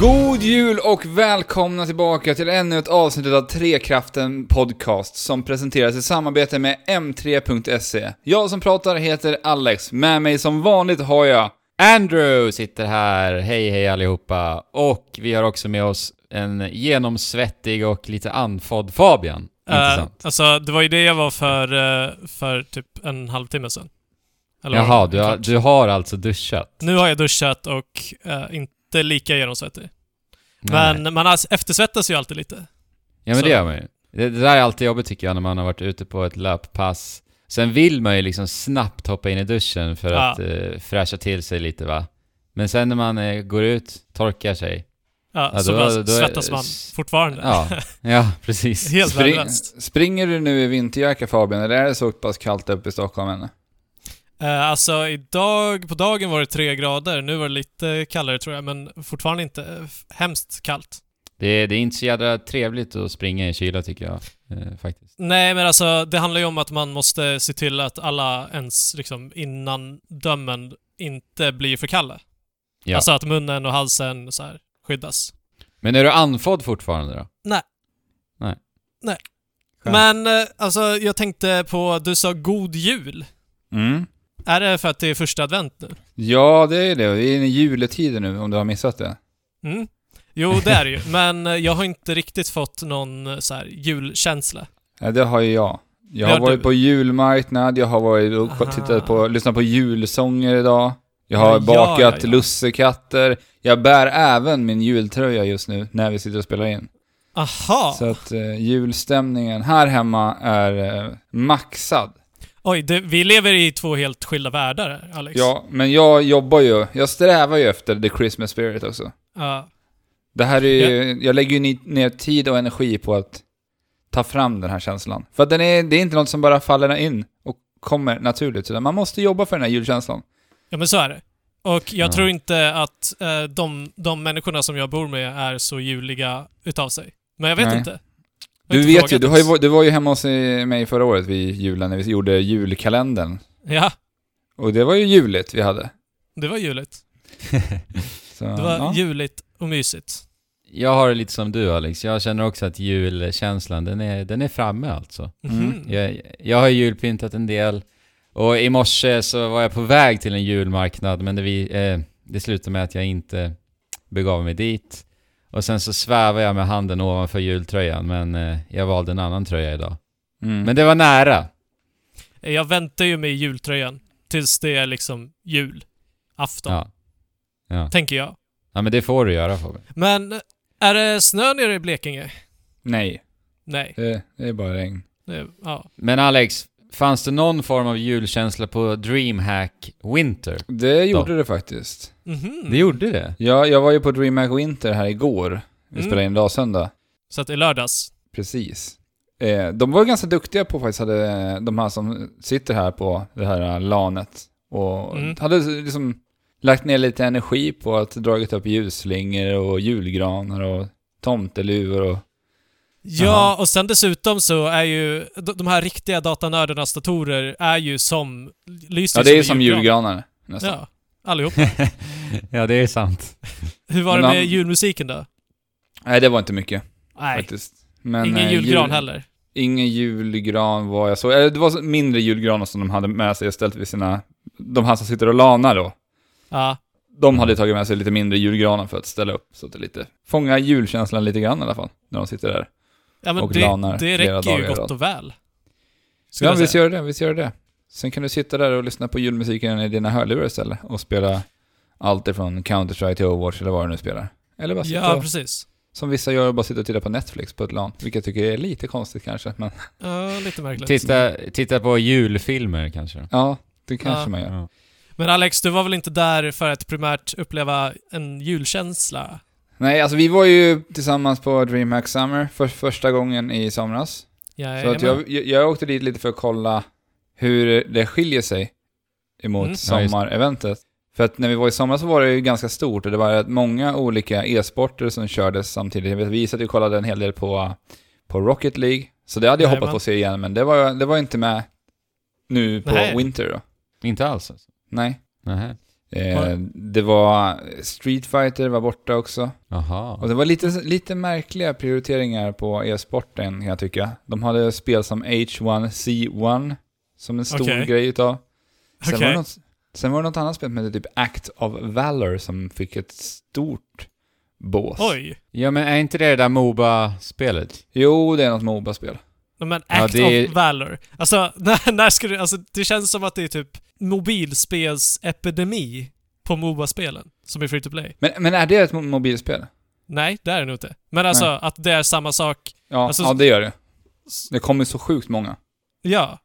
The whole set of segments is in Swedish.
God jul och välkomna tillbaka till ännu ett avsnitt av Trekraften Podcast som presenteras i samarbete med M3.se. Jag som pratar heter Alex, med mig som vanligt har jag Andrew sitter här, hej hej allihopa. Och vi har också med oss en genomsvettig och lite andfådd Fabian. Eh, Intressant. alltså, det var ju det jag var för, eh, för typ en halvtimme sedan. Eller Jaha, du har, du har alltså duschat? Nu har jag duschat och eh, inte lika genomsvettig. Nej. Men man har, eftersvettas ju alltid lite. Ja men så- det gör man ju. Det, det där är alltid jobbigt tycker jag när man har varit ute på ett löppass. Sen vill man ju liksom snabbt hoppa in i duschen för Ja. att eh, fräscha till sig lite va. Men sen när man eh, går ut, torkar sig. Ja, Ja, så då- då svettas man fortfarande. Ja, ja precis. Helt Spring. Springer du nu i vinterjacka Fabian, eller är det så pass kallt uppe i Stockholm ännu? Eh, alltså idag, på dagen var det tre grader. Nu var det lite kallare tror jag, men fortfarande inte eh, hemskt kallt. Det, är- det är inte så jävla trevligt att springa i kyla tycker jag. Eh, faktiskt. Nej, men alltså det handlar ju om att man måste se till att alla ens liksom innan dömen inte blir för kalla. Ja. Alltså att munnen och halsen så här skyddas. Men är du andfådd fortfarande då? Nej. Nej. Nej. Skönt. Men eh, alltså jag tänkte på, du sa god jul. Mm. Är det för att det är första advent nu? Ja, det är det. Vi är i juletider nu, om du har missat det. Mm. Jo, det är det ju. Men jag har inte riktigt fått någon eh, så här julkänsla. Ja, det har ju jag. Jag har har varit du. på julmarknad, jag har varit och Aha. tittat på, lyssnat på julsånger idag. Jag har ja, bakat ja, ja. lussekatter. Jag bär även min jultröja just nu, när vi sitter och spelar in. Aha! Så att eh, julstämningen här hemma är eh, maxad. Oj, det, vi lever i två helt skilda världar Alex. Ja, men jag jobbar ju, jag strävar ju efter the Christmas spirit också. Ja. Det här är ju, jag lägger ju ner tid och energi på att ta fram den här känslan. För att den är, det är inte något som bara faller in och kommer naturligt, utan man måste jobba för den här julkänslan. Ja, men så är det. Och jag Ja. tror inte att eh, de, de människorna som jag bor med är så juliga utav sig. Men jag vet Nej. inte. Du vet ju, du, har ju, du var ju hemma hos eh, mig förra året vid julen, när vi gjorde julkalendern. Ja, Och det var ju juligt vi hade. det var juligt. Så, Det var ja. juligt och mysigt. Jag har det lite som du Alex, jag känner också att julkänslan, den är, den är framme alltså. Mm. Mhm. Jag, jag har julpyntat en del, och i morse så var jag på väg till en julmarknad, men det, vi, eh, det slutade med att jag inte begav mig dit. Och sen så svävade jag med handen ovanför jultröjan, men eh, jag valde en annan tröja idag. Mm. Men det var nära. Jag väntar ju med jultröjan tills det är liksom jul. Afton, Ja. Ja. tänker jag. ja, men det får du göra Fabian. Men är det snö nere i Blekinge? Nej, Nej. det, det är bara regn. Det, ja. Men Alex, fanns det någon form av julkänsla på DreamHack Winter? Det gjorde det faktiskt. Mhm. Det gjorde det? Ja, jag var ju på DreamHack Winter här igår. Vi Mm. spelade in dag söndag. Så att i lördags. Precis. Eh, de var ganska duktiga på faktiskt, hade, de här som sitter här på det här lanet. Och Mm. hade liksom lagt ner lite energi på att dragit upp ljusslingor och julgranar och tomteluvor och... Ja, och sen dessutom så är ju de här riktiga datanördarnas datorer är ju som... Lyser Ja, det är en som julgran. julgranar nästan. Ja, allihop. ja, det är sant. Hur var det med julmusiken då? Nej, det var inte mycket Nej, faktiskt. Men, ingen eh, julgran jul- heller. Ingen julgran var jag så. Eller det var mindre julgranar som de hade med sig och ställt vid sina... De här som sitter och lanar då. Ja. De hade tagit med sig lite mindre julgranar för att ställa upp så att det lite... Fånga julkänslan lite grann i alla fall. När de sitter där. Ja men Och det, lanar det flera räcker ju gott rad. och väl. Ja, visst gör det, visst gör det. Sen kan du sitta där och lyssna på julmusiken i dina hörlurar istället och spela allt ifrån Counter-Strike till Overwatch eller vad du nu spelar. Eller bara sitta Ja, och, precis. som vissa gör, bara sitta och titta på Netflix på ett LAN. Vilket jag tycker är lite konstigt kanske, men Ja, lite märkligt. Titta, titta på julfilmer kanske. ja, det kanske Ja. man gör. Ja. Men Alex, du var väl inte där för att primärt uppleva en julkänsla? Nej, alltså vi var ju tillsammans på DreamHack Summer för första gången i somras. Ja, Så att jag, jag, jag åkte dit lite för att kolla hur det skiljer sig emot Mm. Sommareventet. För att när vi var i somras så var det ju ganska stort och det var många olika e-sporter som kördes samtidigt. Vi satt ju och kollade en hel del på, på Rocket League. Så det hade jag Jajamän. hoppats på att se igen, men det var, det var inte med nu på Nej. Winter då. Inte alls alltså. Nej. Nähä. Eh, det var Street Fighter var borta också. Jaha. Och det var lite, lite märkliga prioriteringar på e-sporten kan jag tycka. De hade spel som H1C1 som en stor Okej. grej utav. Sen, Okej. var något, sen var det något annat spel som hette typ Act of Valor som fick ett stort bås. Oj. Ja men är inte det det där Moba-spelet? Jo, det är något Moba-spel. Men Ja, Act det är- of Valor. Alltså, när, när ska du... Alltså, det känns som att det är typ mobilspelsepidemi på Moba-spelen, som är free to play. Men, men är det ett mo- mobilspel? Nej, det är det nog inte. Men alltså, Nej. att det är samma sak. Ja, Alltså- ja det gör det. Det kommer så sjukt många. Ja.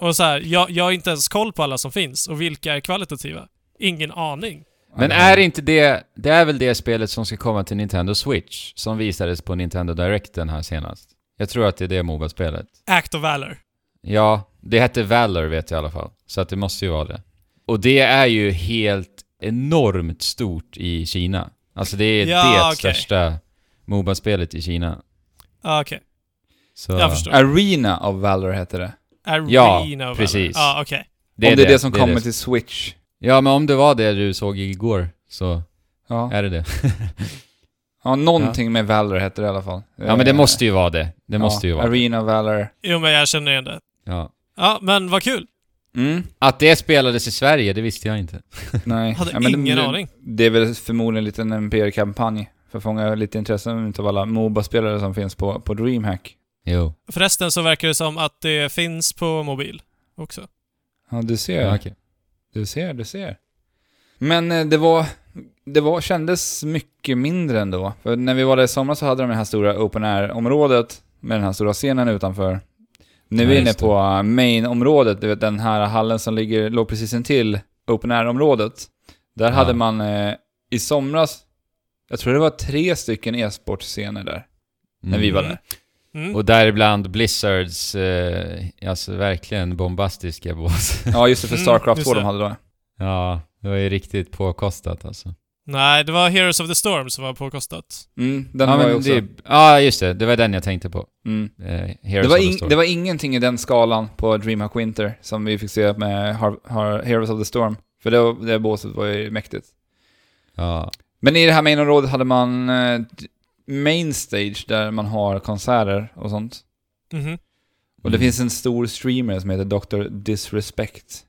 Och så här, jag, jag har inte ens koll på alla som finns, och vilka är kvalitativa. Ingen aning. Men Ja, är inte det... Det är väl det spelet som ska komma till Nintendo Switch? Som visades på Nintendo Direct den här senast. Jag tror att det är det Moba-spelet. Act of Valor. Ja, det hette Valor vet jag i alla fall. Så att det måste ju vara det. Och det är ju helt enormt stort i Kina. Alltså det är Ja, det okej. största Moba-spelet i Kina. Ah, Okej, Så jag förstår. Arena of Valor heter det. Arena Ja, of Valor. precis. Ja, okej. om det är det, som kommer det. till Switch. Ja, men om det var det du såg igår så Ja, är det det. ja någonting med Valor heter det i alla fall. ja, men det måste ju vara det. Det måste ju vara det. Arena Valor. Jo, men jag känner igen det. Ja. Ja, men vad kul. Mm, Att det spelades i Sverige, det visste jag inte. nej. Hade Ja, men det- ingen det, aning. Det är väl förmodligen en liten en PR-kampanj för att fånga lite intresse av alla Moba-spelare som finns på, på DreamHack. Jo. Förresten så verkar det som att det finns på mobil också. Ja, du ser. Ja, okej. Du ser, du ser. Men eh, det var, det var, kändes mycket mindre ändå. För när vi var där i somras så hade de det här stora open air-området med den här stora scenen utanför. Nu är Ja, vi inne på main-området, du vet den här hallen som ligger, låg precis intill open air-området. Där Ja. hade man eh, i somras, jag tror det var tre stycken e-sportscener där, när vi var Mm. där. Mm. Och däribland Blizzards, eh, alltså verkligen bombastiska bås. Ja, just det, för Mm, Starcraft just 2 de hade då. ja, det var ju riktigt påkostat alltså. Nej, det var Heroes of the Storm som var påkostat. Mm, den ja, var ju men också... ja, just det. Det var den jag tänkte på. Mm. Eh, Heroes Det var, of the in, Storm. det var ingenting i den skalan på DreamHack Winter som vi fick se med Har, Har, Heroes of the Storm. För det, var- det båset var ju mäktigt. Ja. Men i det här mainområdet hade man eh, d- main stage där man har konserter och sånt. Mhm. Och det Mm. finns en stor streamer som heter Dr. Disrespect.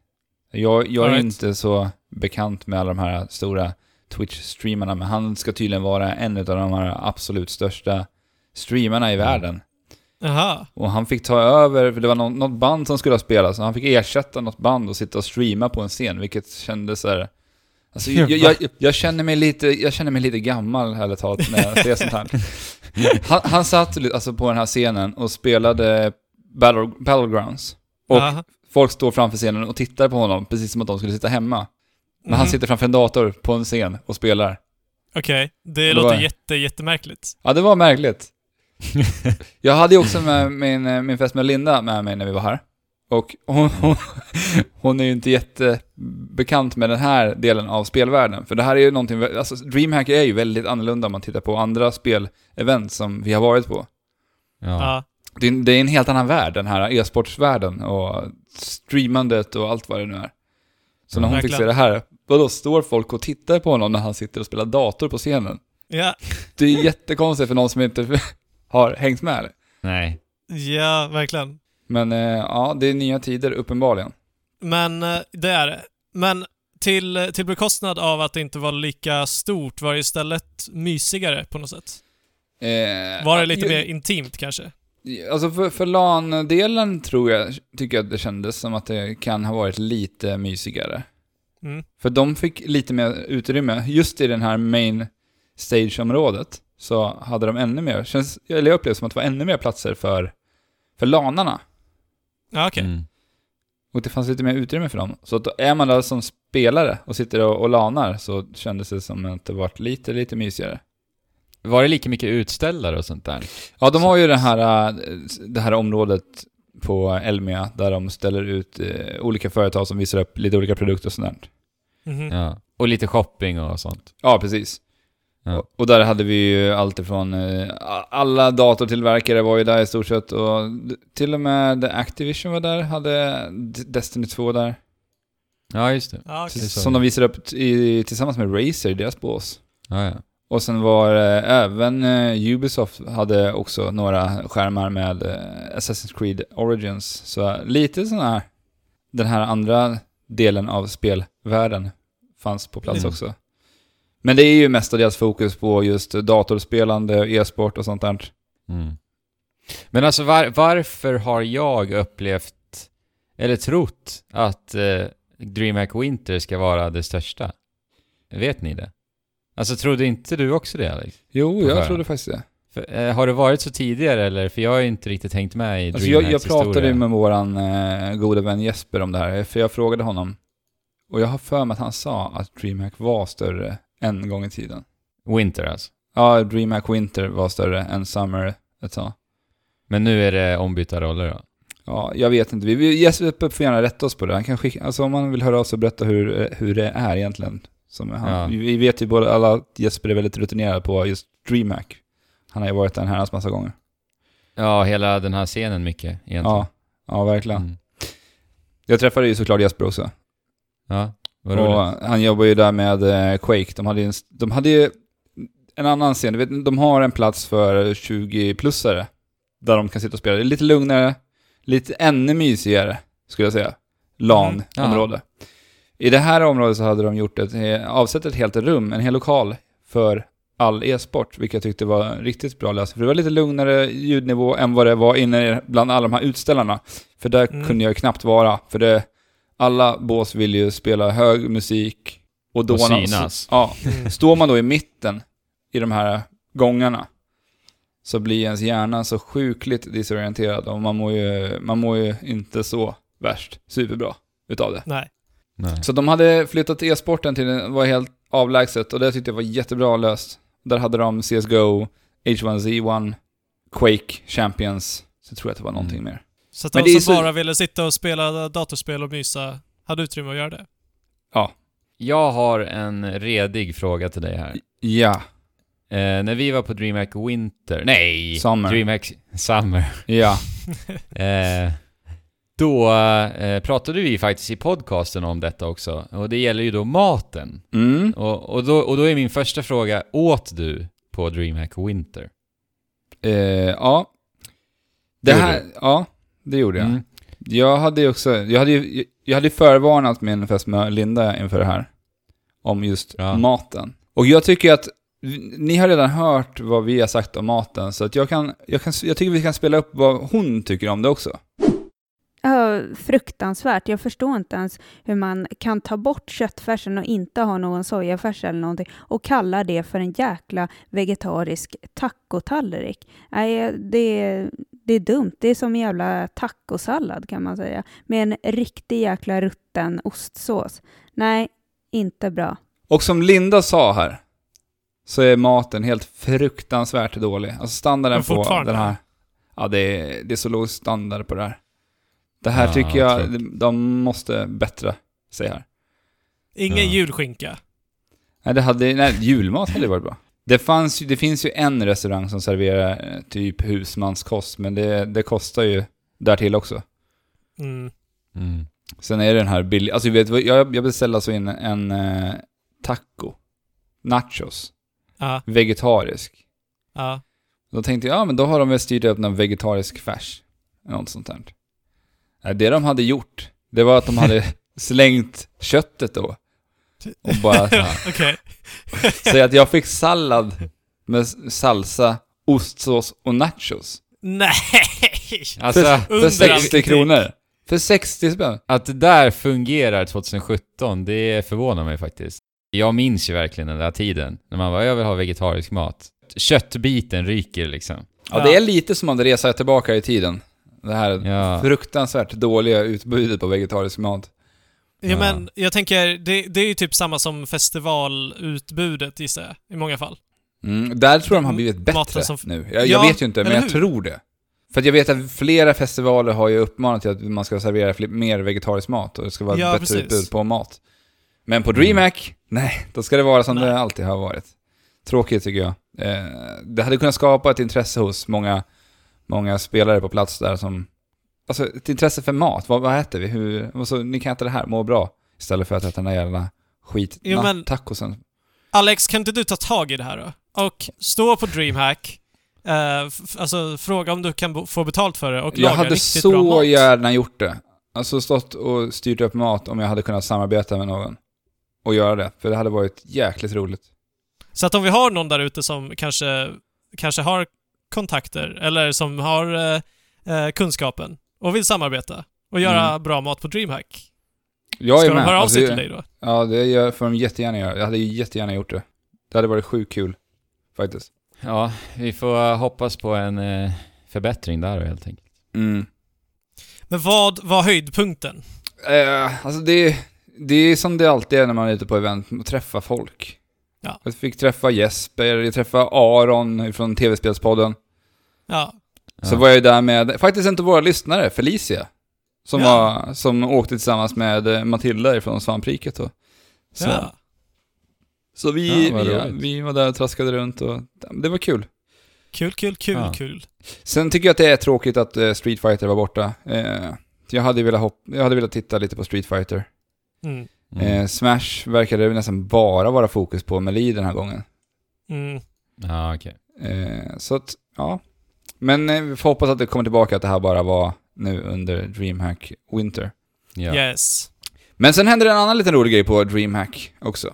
Jag, jag är Alright. inte så bekant med alla de här stora Twitch-streamarna, men han ska tydligen vara en av de här absolut största streamarna i Mm. världen. Jaha. Och han fick ta över, för det var något, något band som skulle ha spelat, så han fick ersätta något band och sitta och streama på en scen, vilket kändes så här. Alltså, jag, jag, jag, jag, känner mig lite, jag känner mig lite gammal, ärligt talat, när jag ser sånt här. Han, han satt alltså på den här scenen och spelade Battle, Battlegrounds. Och Jaha. folk står framför scenen och tittar på honom, precis som att de skulle sitta hemma. Men han Mhm. sitter framför en dator på en scen och spelar. Okej. Det det låter var- jätte, jättemärkligt. Ja, det var märkligt. Jag hade ju också med min, eh, min fästmö Linda med mig när vi var här. Och hon, hon, hon är ju inte jättebekant med den här delen av spelvärlden. För det här är ju någonting, alltså DreamHack är ju väldigt annorlunda om man tittar på andra spelevent som vi har varit på. Ja. Ja. Det är, det är en helt annan värld, den här e-sportsvärlden och streamandet och allt vad det nu är. Så när hon fick se det här, då står folk och tittar på honom när han sitter och spelar dator på scenen. Ja. Det är jättekonstigt för någon som inte har hängt med. eller? Nej. Ja, verkligen. Men eh, ja, det är nya tider uppenbarligen. Men eh, det är det. Men till, till bekostnad av att det inte var lika stort var det istället mysigare på något sätt. Eh, Var det lite ju- mer intimt kanske? Alltså för, för LAN-delen tror jag, tycker jag att det kändes som att det kan ha varit lite mysigare. Mm. För de fick lite mer utrymme. Just i den här main stage-området så hade de ännu mer, känns, eller jag upplevde som att det var ännu mer platser för, för lanarna. Ja, okej. Mm. Och det fanns lite mer utrymme för dem. Så att är man där som spelare och sitter och, och lanar så kändes det som att det var lite, lite mysigare. Var det lika mycket utställare och sånt där? Ja, de har ju det här, äh, det här området på Elmia där de ställer ut eh, olika företag som visar upp lite olika produkter och sånt där. Mhm. Ja. Och lite shopping och sånt. Ja, precis. Ja. Och, och där hade vi ju allt ifrån, eh, alla datortillverkare var ju där i stort sett och till och med Activision var där, hade Destiny 2 där. Ja, just det. Det sa Som de visade upp i, tillsammans med Razer i deras bås. Ja, ja. Och sen var eh, även eh, Ubisoft hade också några skärmar med eh, Assassin's Creed Origins. Så eh, lite sån här, den här andra delen av spelvärlden fanns på plats Mm. också. Men det är ju mestadels fokus på just datorspelande, e-sport och sånt där. Mm. Men alltså var, varför har jag upplevt, eller trott, att eh, DreamHack Winter ska vara det största? Vet ni det? Alltså trodde inte du också det Alex? Jo, jag förhand. trodde faktiskt det. För, eh, har det varit så tidigare eller? För jag har ju inte riktigt tänkt med i Alltså jag, jag pratade historia. med våran eh, goda vän Jesper om det här, för jag frågade honom. Och jag har för mig att han sa att DreamHack var större en gång i tiden. Winter alltså. Ja, DreamHack Winter var större än Summer ett tag. Men nu är det ombytta roller då? Ja, jag vet inte. Vi, Jesper får gärna rätta oss på det. Han kan skicka, alltså om man vill höra av sig och berätta hur, hur det är egentligen. Som han, Ja. vi, vet ju både alla att Jesper är väldigt rutinerad på just DreamHack. Han har ju varit där en herrans massa gånger. Ja, hela den här scenen mycket egentligen. Ja, ja verkligen. Mm. Jag träffade ju såklart Jesper också. Ja, vad Och roligt. han jobbar ju där med eh, Quake. De hade, ju en, de hade ju en annan scen. Du vet, de har en plats för 20-plussare. Där de kan sitta och spela. Det är lite lugnare, lite ännu mysigare, skulle jag säga. LAN-område. I det här området så hade de gjort ett, eh, avsett ett helt rum, en hel lokal, för all e-sport, vilket jag tyckte var riktigt bra lösning. För det var lite lugnare ljudnivå än vad det var inne bland alla de här utställarna. För där Mm. kunde jag ju knappt vara, för det, alla bås vill ju spela hög musik och då... Och synas. Ja, Mm. står man då i mitten i de här gångarna så blir ens hjärna så sjukligt disorienterad och man mår ju, man mår ju inte så värst superbra utav det. Nej. Nej. Så de hade flyttat e-sporten till, var helt avlägset och det tyckte jag var jättebra löst. Där hade de CSGO, H1Z1, Quake, Champions, så tror jag att det var någonting Mm. mer. Så att Men de det är som så- bara ville sitta och spela datorspel och mysa hade utrymme att göra det. Jag har en redig fråga till dig här. Ja, Eh, när vi var på DreamHack Winter, nej! Summer. DreamHack Summer. ja. Eh, då eh, pratade vi faktiskt i podcasten om detta också. Och det gäller ju då maten. Mm. Och, och, då, och då är min första fråga, åt du på DreamHack Winter? Eh, ja. Det här, ja, det gjorde jag. Mm. Jag hade ju också, jag hade ju, jag hade förvarnat min fästmö Linda inför det här. Om just Ja. maten. Och jag tycker att, ni har redan hört vad vi har sagt om maten, så att jag kan, jag kan, jag tycker vi kan spela upp vad hon tycker om det också. Ja, fruktansvärt. Jag förstår inte ens hur man kan ta bort köttfärsen och inte ha någon sojafärs eller någonting och kalla det för en jäkla vegetarisk tacotallrik. Nej, det, det är dumt. Det är som en jävla tacosallad kan man säga. Med en riktig jäkla rutten ostsås. Nej, inte bra. Och som Linda sa här, så är maten helt fruktansvärt dålig. Alltså standarden på den här, ja det är, det är så låg standard på det här. Det här Ja, tycker jag, tråkigt. de måste bättra sig här. Ingen Ja. julskinka. Nej, det hade, nej, julmat hade varit bra. Det, fanns, det finns ju en restaurang som serverar eh, typ husmanskost, men det, det kostar ju därtill också. Mm. Mm. Sen är det den här billiga, alltså vet, jag, jag beställde alltså in en eh, taco, nachos, Ja, vegetarisk. ja. Då tänkte jag, ja men då har de väl styrt upp någon vegetarisk färs. Något sånt där. Nej, det de hade gjort, det var att de hade slängt köttet då. Och bara, Okej. så att jag fick sallad med salsa, ostsås och nachos. Nej! Alltså, för, för Under 60 all kronor. För 60 spänn. att det där fungerar 2017, det förvånar mig faktiskt. Jag minns ju verkligen den där tiden, när man var jag vill ha vegetarisk mat. Köttbiten ryker liksom. Ja, det är lite som att resa tillbaka i tiden. Det här Ja. fruktansvärt dåliga utbudet på vegetarisk mat. Ja, Ja. men jag tänker, det, det är ju typ samma som festivalutbudet gissar jag, i många fall. Mm, där tror jag de har blivit bättre som- nu. Jag, Ja, jag vet ju inte, men jag hur? tror det. För att jag vet att flera festivaler har ju uppmanat till att man ska servera fler, mer vegetarisk mat och det ska vara Ja, bättre precis. utbud på mat. Men på DreamHack, nej, då ska det vara som Nej. det alltid har varit. Tråkigt tycker jag. Eh, det hade kunnat skapa ett intresse hos många, många spelare på plats där som... Alltså ett intresse för mat. Vad, vad äter vi? Hur, och så, ni kan äta det här, må bra. Istället för att äta den där jävla skit Jo, men- tacosen. Alex, kan inte du ta tag i det här då? Och stå på DreamHack, eh, alltså fråga om du kan få betalt för det och Jag laga hade riktigt bra så mat. gärna gjort det. Alltså stått och styrt upp mat om jag hade kunnat samarbeta med någon. Och göra det. För det hade varit jäkligt roligt. Så att om vi har någon där ute som kanske, kanske har kontakter eller som har eh, eh, kunskapen och vill samarbeta och göra Mm. bra mat på DreamHack. Jag Ska är de med. höra av Alltså, sig till dig då? Ja, det får de jättegärna göra. Jag hade ju jättegärna gjort det. Det hade varit sjukt kul. Faktiskt. Ja, vi får hoppas på en eh, förbättring där helt enkelt. Mm. Men vad var höjdpunkten? Eh, alltså det, det är som det alltid är när man är ute på event, att träffa folk. Ja. Jag fick träffa Jesper, jag träffade Aron från TV-spelspodden. Ja, Så Ja. var jag ju där med, faktiskt inte våra lyssnare, Felicia. Som, Ja. var, som åkte tillsammans med eh, Matilda från Svampriket då. Så, ja. så vi, vi, vi var där och traskade runt och det var kul. Kul, kul, kul, Ja. kul. Sen tycker jag att det är tråkigt att eh, Street Fighter var borta. Eh, jag, hade velat hopp, jag hade velat titta lite på Street Fighter. Mm. Mm. Eh, Smash verkade nästan bara vara fokus på Melee den här gången. Mm. Ja, okej. Eh, så att, ja. Men eh, vi får hoppas att det kommer tillbaka att det här bara var nu under DreamHack Winter. Ja. Yes. Men sen hände det en annan liten rolig grej på DreamHack också.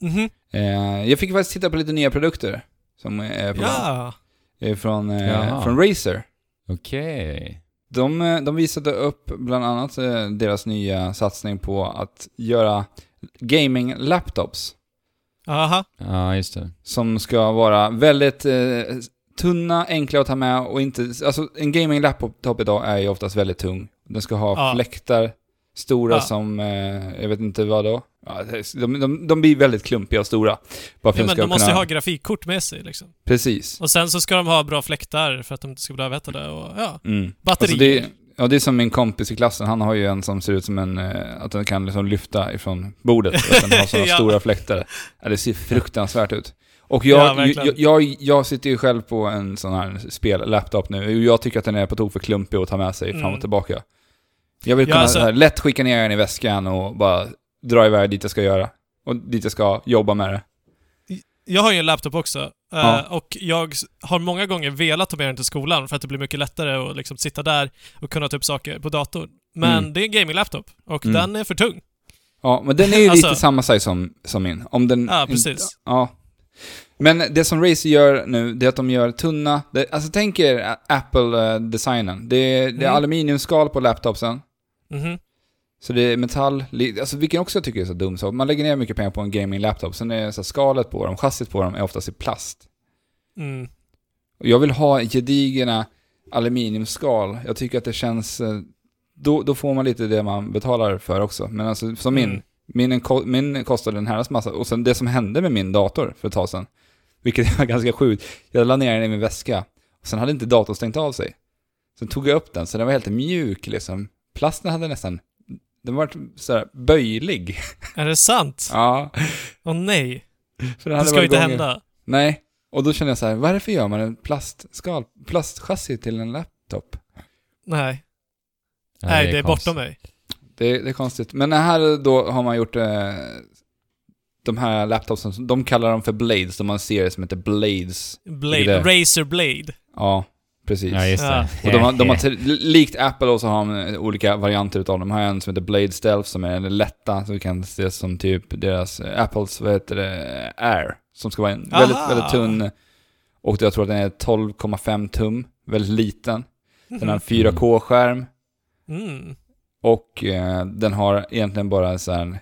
Mhm. Eh, jag fick faktiskt titta på lite nya produkter som är på. Ja. Eh, Från, eh, från Razer. Okej. De, eh, de visade upp bland annat eh, deras nya satsning på att göra gaming-laptops. Aha. Ja, just det. Som ska vara väldigt eh, tunna, enkla att ta med och inte... Alltså en gaming-laptop idag är ju oftast väldigt tung. Den ska ha Ja. fläktar, stora Ja. som, eh, jag vet inte vad då. Ja, de, de, de blir väldigt klumpiga och stora. Bara Ja, men de måste ju ha grafikkort med sig liksom. Precis. Och sen så ska de ha bra fläktar för att de inte ska bli överhettade och ja, Mm. batterier. Alltså det, ja, det är som min kompis i klassen, han har ju en som ser ut som en, eh, att den kan liksom lyfta ifrån bordet, att den har sådana Ja. stora fläktar. Ja, det ser fruktansvärt ut. Och Ja, jag, verkligen. jag, jag, jag sitter ju själv på en sån här spel-laptop nu, och jag tycker att den är på tok för klumpig att ta med sig fram Mm. och tillbaka. Jag vill Ja, kunna alltså- så här, lätt skicka ner den i väskan och bara dra iväg dit jag ska göra. Och dit jag ska jobba med det. Jag har ju en laptop också. eh, Ja. Och jag har många gånger velat ta med den till skolan för att det blir mycket lättare att liksom sitta där och kunna ta upp saker på datorn. Men Mm. det är en gaming-laptop och Mm. den är för tung. Ja, men den är ju Alltså- lite samma size som, som min. Om den Ja, inte- precis. ja. Men det som Razer gör nu, det är att de gör tunna... Det, alltså tänk er Apple-designen. Det, är- det är Mm. aluminiumskal på laptopsen. Mhm. Så det är metall, alltså vilken också jag tycker är så dum sak. Man lägger ner mycket pengar på en gaming-laptop, sen är så skalet på dem, chassit på dem är oftast i plast. Mm. Och jag vill ha gedigna aluminiumskal. Jag tycker att det känns... eh, Då, då får man lite det man betalar för också. Men alltså som min, Mm. min, ko- min kostade en herrans massa. Och sen det som hände med min dator för ett tag sedan, vilket var ganska sjukt. Jag la ner den i min väska, och sen hade inte datorn stängt av sig. Sen tog jag upp den, så den var helt mjuk liksom. Plasten hade nästan... Den var sådär böjlig. Är det sant? Ja. Åh nej. För Det hade ska ju inte gånger- hända. Nej. Och då kände jag så här, varför gör man en plastskal, plastchassi till en laptop? Nej. Ja, nej, det är konstigt. bortom mig. Det, det är konstigt. Men här då har man gjort eh, de här laptopsen, de kallar dem för Blades, de har en serie som heter Blades. Blade. Det är det. Razer Blade. Ja, precis. Ja, just det. och de har, de har likt Apple också har de olika varianter utav dem. De har en som heter Blade Stealth som är den lätta, så vi kan se som typ deras, Apples, vad heter det, Air. Som ska vara en väldigt, Aha. väldigt tunn, och jag tror att den är 12,5 tum, väldigt liten. Den har en 4K-skärm. Mm. Och eh, den har egentligen bara en sån här,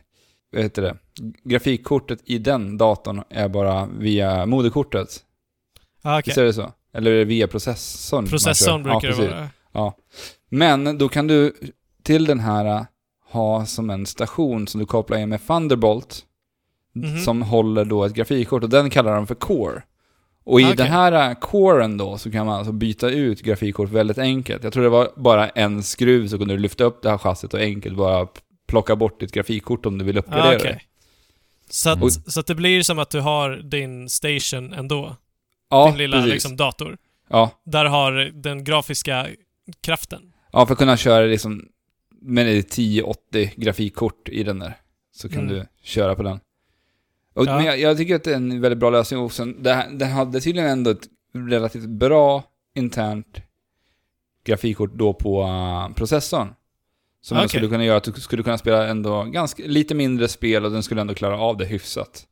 vad heter det, grafikkortet i den datorn är bara via moderkortet. Ah, okej. Visst är det så? Eller via processorn? Processorn kör? Ja, brukar det vara. Ja. Men då kan du till den här eh, ha som en station som du kopplar in med Thunderbolt Mhm. som håller då ett grafikkort och den kallar de för Core. Och i Okej. den här eh, coren då så kan man alltså byta ut grafikkort väldigt enkelt. Jag tror det var bara en skruv så kunde du lyfta upp det här chassit och enkelt bara plocka bort ditt grafikkort om du vill uppgradera Ah, det. Så, att, Mm. så att det blir som att du har din station ändå. Ja, din lilla precis. liksom, dator. Ja. Där har den grafiska kraften. ja, för att kunna köra liksom med ett 1080 grafikkort i den där. så kan Mm. du köra på den. Och, Ja. Men jag, jag tycker att det är en väldigt bra lösning och sen, den hade tydligen ändå ett relativt bra internt grafikkort då på uh, processorn. Som Okej. skulle kunna göra att du skulle kunna spela ändå ganska, lite mindre spel och den skulle ändå klara av det hyfsat.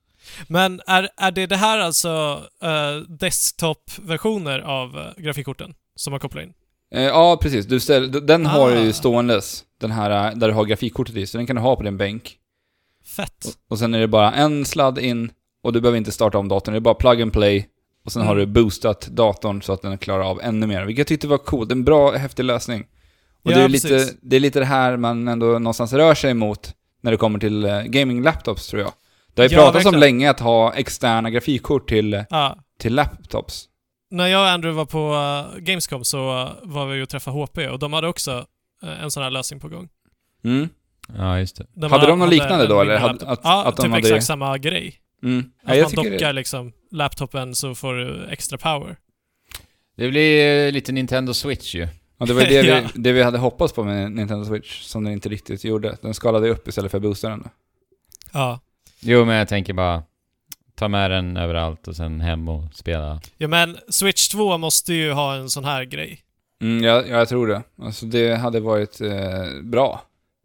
Men är, är det det här alltså uh, desktop-versioner av uh, grafikkorten som man kopplar in? Eh, ja, precis. Du ställ, den har du Ah. ju ståendes, den här uh, där du har grafikkortet i, så den kan du ha på din bänk. Fett. Och, och sen är det bara en sladd in och du behöver inte starta om datorn, det är bara plug and play. Och sen Mm. har du boostat datorn så att den klarar av ännu mer, vilket jag tyckte var coolt. En bra, häftig lösning. Och Ja, det, är lite, precis. det är lite det här man ändå någonstans rör sig mot när det kommer till gaming-laptops, tror jag. Det har ju Ja, pratats om verkligen. länge att ha externa grafikkort till, eh, Ja. till laptops. När jag och Andrew var på uh, Gamescom så uh, var vi och träffade HP och de hade också uh, en sån här lösning på gång. Mm. Ja, just det. Där Hade de något liknande då, eller laptop. att- ja, att de typ hade- exakt samma grej. Mm. Ja, Att jag man dockar det. liksom laptopen så får du extra power. Det blir eh, lite Nintendo Switch ju. Ja, det var ju det, Ja. vi, det vi hade hoppats på med Nintendo Switch, som den inte riktigt gjorde. Den skalade upp istället för boostaren. då. Ja. Jo, men jag tänker bara ta med den överallt och sen hem och spela. Ja men Switch 2 måste ju ha en sån här grej. Mm, ja, ja, jag tror det. Alltså det hade varit eh, bra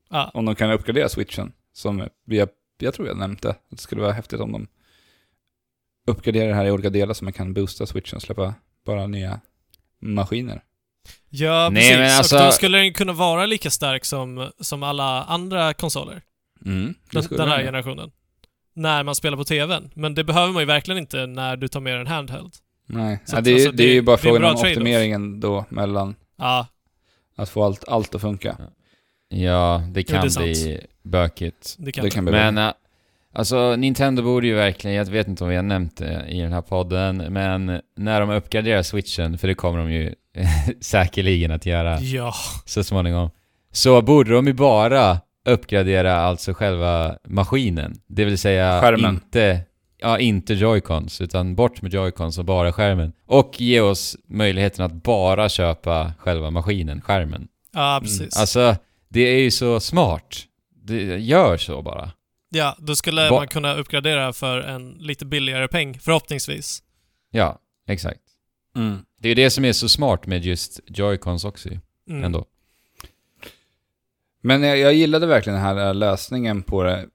Ja. om de kan uppgradera switchen. Som vi har, jag tror jag nämnde. Att det skulle vara häftigt om de uppgraderar det här i olika delar så man kan boosta switchen och släppa bara nya maskiner. Ja, Nej, precis. men alltså- Och då skulle den kunna vara lika stark som, som alla andra konsoler. Mm, Den, den här generationen. När man spelar på TVn. Men det behöver man ju verkligen inte när du tar med en handheld. Nej, Så ja, att, det, är, alltså, det är det- ju bara är frågan om optimeringen då mellan Ja, att få allt, allt att funka. Ja, det kan det är bli bökigt. det kan Det kan bli Men äh, alltså Nintendo borde ju verkligen, jag vet inte om vi har nämnt det i den här podden, men när de uppgraderar switchen, för det kommer de ju säkerligen att göra Ja. så småningom, så borde de ju bara uppgradera alltså själva maskinen. Det vill säga Skärmen. inte, ja, inte joycons, utan bort med joycons och bara skärmen. Och ge oss möjligheten att bara köpa själva maskinen, skärmen. Ja, precis. Alltså, det är ju så smart. Det, gör så bara. ja, då skulle Va- man kunna uppgradera för en lite billigare peng, förhoppningsvis. Ja, exakt. Mm. Det är ju det som är så smart med just joycons också Mm. ändå. Men jag, jag gillade verkligen den här eh, lösningen på det.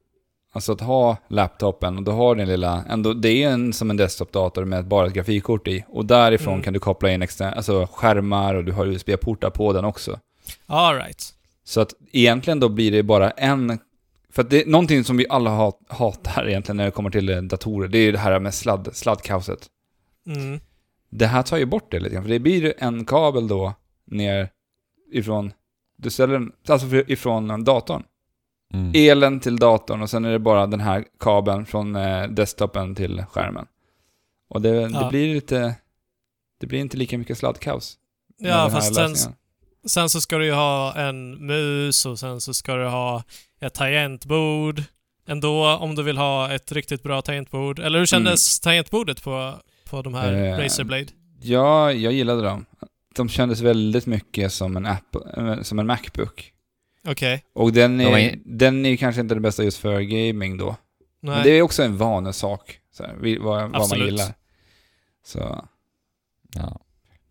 Alltså att ha laptopen och då har den lilla, ändå, det är en som en desktopdator med bara ett grafikkort i. Och därifrån Mm. kan du koppla in extern, alltså skärmar och du har USB-portar på den också. All right. Så att egentligen då blir det bara en... För att det är någonting som vi alla hat, hatar egentligen när det kommer till eh, datorer, det är ju det här med sladd, sladdkaoset. Mm. Det här tar ju bort det lite grann, för det blir en kabel då ner ifrån... Du ställer den, alltså ifrån datorn. Mm. elen till datorn och sen är det bara den här kabeln från eh, desktopen till skärmen. Och det, det Ja. blir lite... Det blir inte lika mycket sladdkaos. Ja, fast sen, sen så ska du ju ha en mus och sen så ska du ha ett tangentbord ändå om du vill ha ett riktigt bra tangentbord. Eller hur kändes tangentbordet på, på de här Eh, Razer Blade? Ja, jag gillade dem. De kändes väldigt mycket som en, app, eh, som en Macbook. Okej. Och den De är, är- den är kanske inte det bästa just för gaming då. Nej. Men det är också en vanesak, så här, vad, vad man gillar. Så. Ja.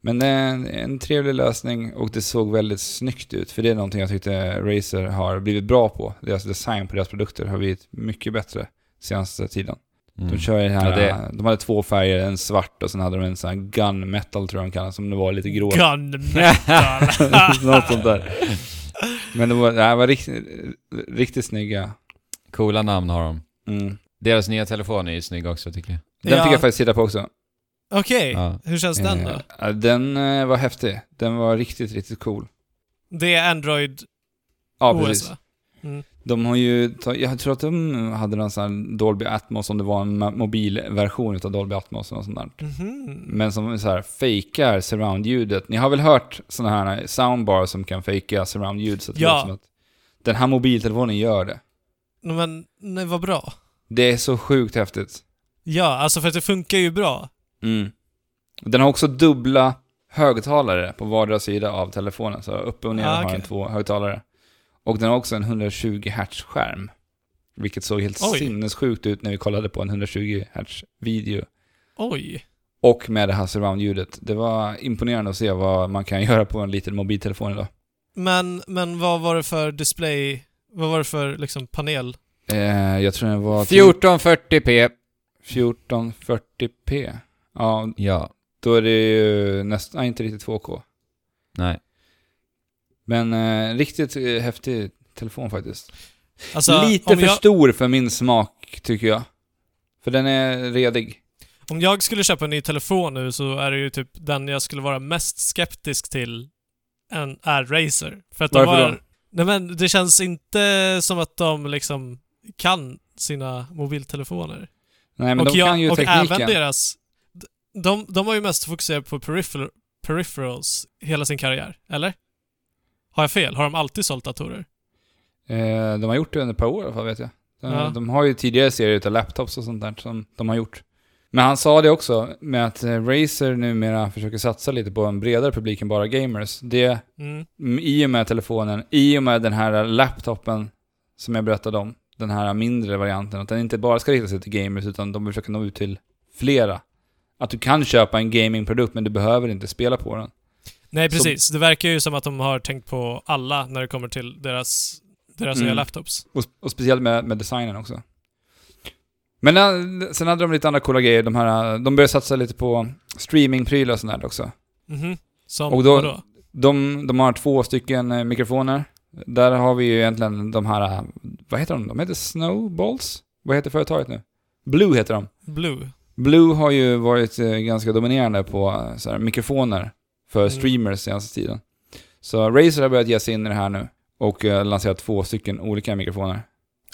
Men det är en, en trevlig lösning och det såg väldigt snyggt ut. För det är någonting jag tyckte Razer har blivit bra på. Deras design på deras produkter har blivit mycket bättre senaste tiden. Mm. De kör ju den här, Ja, det- de hade två färger, en svart och sen hade de en sån här gun metal tror jag de kallar som det var lite grå. Gunmetal. Något sånt där. Men det var, det var riktigt, riktigt snygga. Coola namn har de. Mm. Deras nya telefon är ju snygg också tycker jag. Den Ja. fick jag faktiskt titta på också. Okej, Ja. hur känns den då? Eh, Den eh, var häftig. Den var riktigt, riktigt cool. Det är Android Ja, OS precis. va? Mm. De har ju, jag tror att de hade någon sån här Dolby Atmos om det var en mobilversion utav Dolby Atmos och sånt där. Mhm. Men som så här fejkar surround-ljudet. Ni har väl hört såna här soundbars som kan fejka surround-ljud så Ja. som att den här mobiltelefonen gör det. Men, nej vad bra. Det är så sjukt häftigt. Ja, alltså för att det funkar ju bra. Mm. Den har också dubbla högtalare på vardera sida av telefonen. Så uppe och ner Ah, har den två högtalare. Och den har också en 120 Hz skärm. Vilket såg helt Oj. sinnessjukt ut när vi kollade på en 120 Hz video. Oj. Och med det här surround-ljudet. Det var imponerande att se vad man kan göra på en liten mobiltelefon idag. Men, men vad var det för display? Vad var det för liksom panel? Eh, jag tror den var... 1440p. 1440p. Ja, Ja. då är det ju nästan, nej, inte riktigt 2K. Nej. Men eh, riktigt eh, häftig telefon faktiskt. Alltså, Lite om för jag, stor för min smak, tycker jag. För den är redig. om jag skulle köpa en ny telefon nu så är det ju typ den jag skulle vara mest skeptisk till en är Razer. För att de Varför har, då? Nej men det känns inte som att de liksom kan sina mobiltelefoner. Nej, men och de kan ju och tekniken. även deras... De, de har ju mest fokuserat på peripher, peripherals hela sin karriär, eller? Har jag fel? Har de alltid sålt datorer? Eh, de har gjort det under ett par år i alla fall, vet jag. De, Ja. de har ju tidigare serier av laptops och sånt där som de har gjort. Men han sa det också, med att eh, Razer numera försöker satsa lite på en bredare publik än bara gamers. Det, mm, i och med telefonen, i och med den här laptopen som jag berättade om, den här mindre varianten, att den inte bara ska rikta sig till gamers, utan de försöker nå ut till flera. Att du kan köpa en gamingprodukt, men du behöver inte spela på den. Nej, precis. Det verkar ju som att de har tänkt på alla när det kommer till deras, deras Mm. nya laptops. Och, och speciellt med, med designen också. Men eh, sen hade de lite andra coola grejer. De, här, de började satsa lite på streamingprylar och sånt där också. Mhm. Som Och då- vadå? De, de har två stycken eh, mikrofoner. Där har vi ju egentligen de här, eh, vad heter de? De heter Snowballs? Vad heter företaget nu? Blue heter de. Blue. Blue har ju varit eh, ganska dominerande på eh, så här, mikrofoner för Mm. streamers senaste tiden. Så Razer har börjat ge sig in i det här nu och eh, lanserat två stycken olika mikrofoner.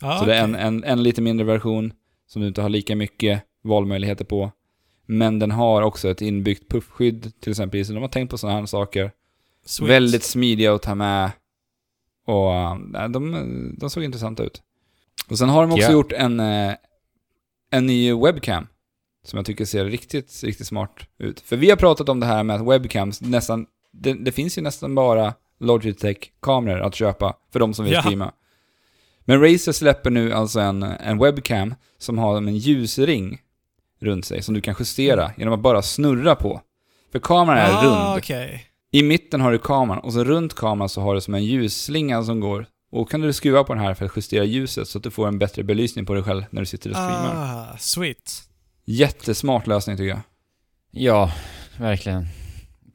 Ja, Så det är en, en, en lite mindre version som du inte har lika mycket valmöjligheter på. Men den har också ett inbyggt puffskydd till exempel. Så de har tänkt på sådana här saker. Sweet. Väldigt smidiga att ta med. Och nej, de, de såg intressanta ut. Och sen har de också Ja. gjort en, eh, en ny webcam. Som jag tycker ser riktigt, riktigt smart ut. För vi har pratat om det här med att webcams nästan, det, det finns ju nästan bara Logitech-kameror att köpa för de som vill Ja. streama. Men Razer släpper nu alltså en, en webcam som har en ljusring runt sig som du kan justera genom att bara snurra på. För kameran är ah, rund. okej. I mitten har du kameran och så runt kameran så har du som en ljusslinga som går. Och kan du skruva på den här för att justera ljuset så att du får en bättre belysning på dig själv när du sitter och streamar. Ah, sweet. Jättesmart lösning tycker jag. Ja, verkligen.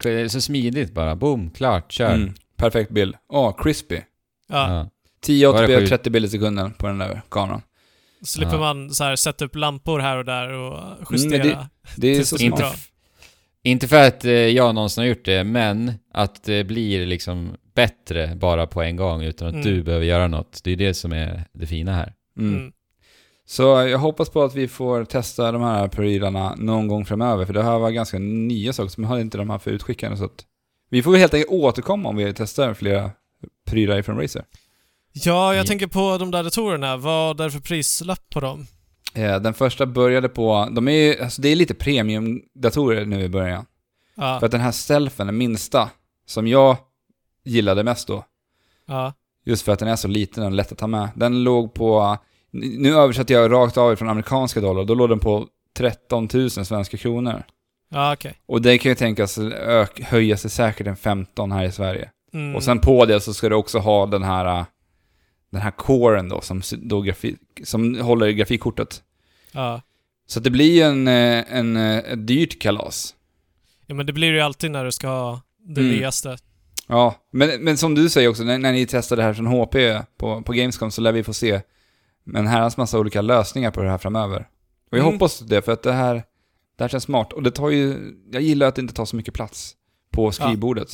Det är så smidigt bara. Boom, klart, kör. Mm. Perfekt bild. Åh, crispy. Ja. Ja. 1080p Var det och sju? 30 bilder i sekunden på den där kameran. Slipper Ja. man så här sätta upp lampor här och där och justera. Mm, det- Det är så smart. bra. Inte för att eh, jag någonsin har gjort det, men att det blir liksom bättre bara på en gång utan att Mm. du behöver göra något. Det är det som är det fina här. Mm. Mm. Så jag hoppas på att vi får testa de här prylarna någon gång framöver, för det här var ganska nya saker som jag hade inte de här för utskickande, så att vi får väl helt enkelt återkomma om vi testar flera prylar ifrån Razer. Ja, jag Ja. tänker på de där datorerna. Vad är det för prislapp på dem? Eh, Den första började på, de är ju, alltså det är lite premiumdatorer nu i början. Ja. För att den här Stealthen, den minsta, som jag gillade mest då, ja. just för att den är så liten och lätt att ta med, den låg på, nu översätter jag rakt av från amerikanska dollar, då låg den på 13 000 svenska kronor. Ja, okej. Och det kan ju tänkas ök, höja sig säkert en 15 här i Sverige. Mm. Och sen på det så ska du också ha den här, äh, den här coren då, som, då grafik, som håller i grafikkortet. Ja. Så det blir ju en, eh, en, eh, ett dyrt kalas. ja, men det blir det ju alltid när du ska ha det Mm. nyaste. Ja, men, men som du säger också, när, när ni testar det här från HP på, på Gamescom så lär vi få se en herrans massa olika lösningar på det här framöver. Och jag Mm. hoppas det, för att det här, det här känns smart. Och det tar ju, jag gillar att det inte tar så mycket plats på skrivbordet.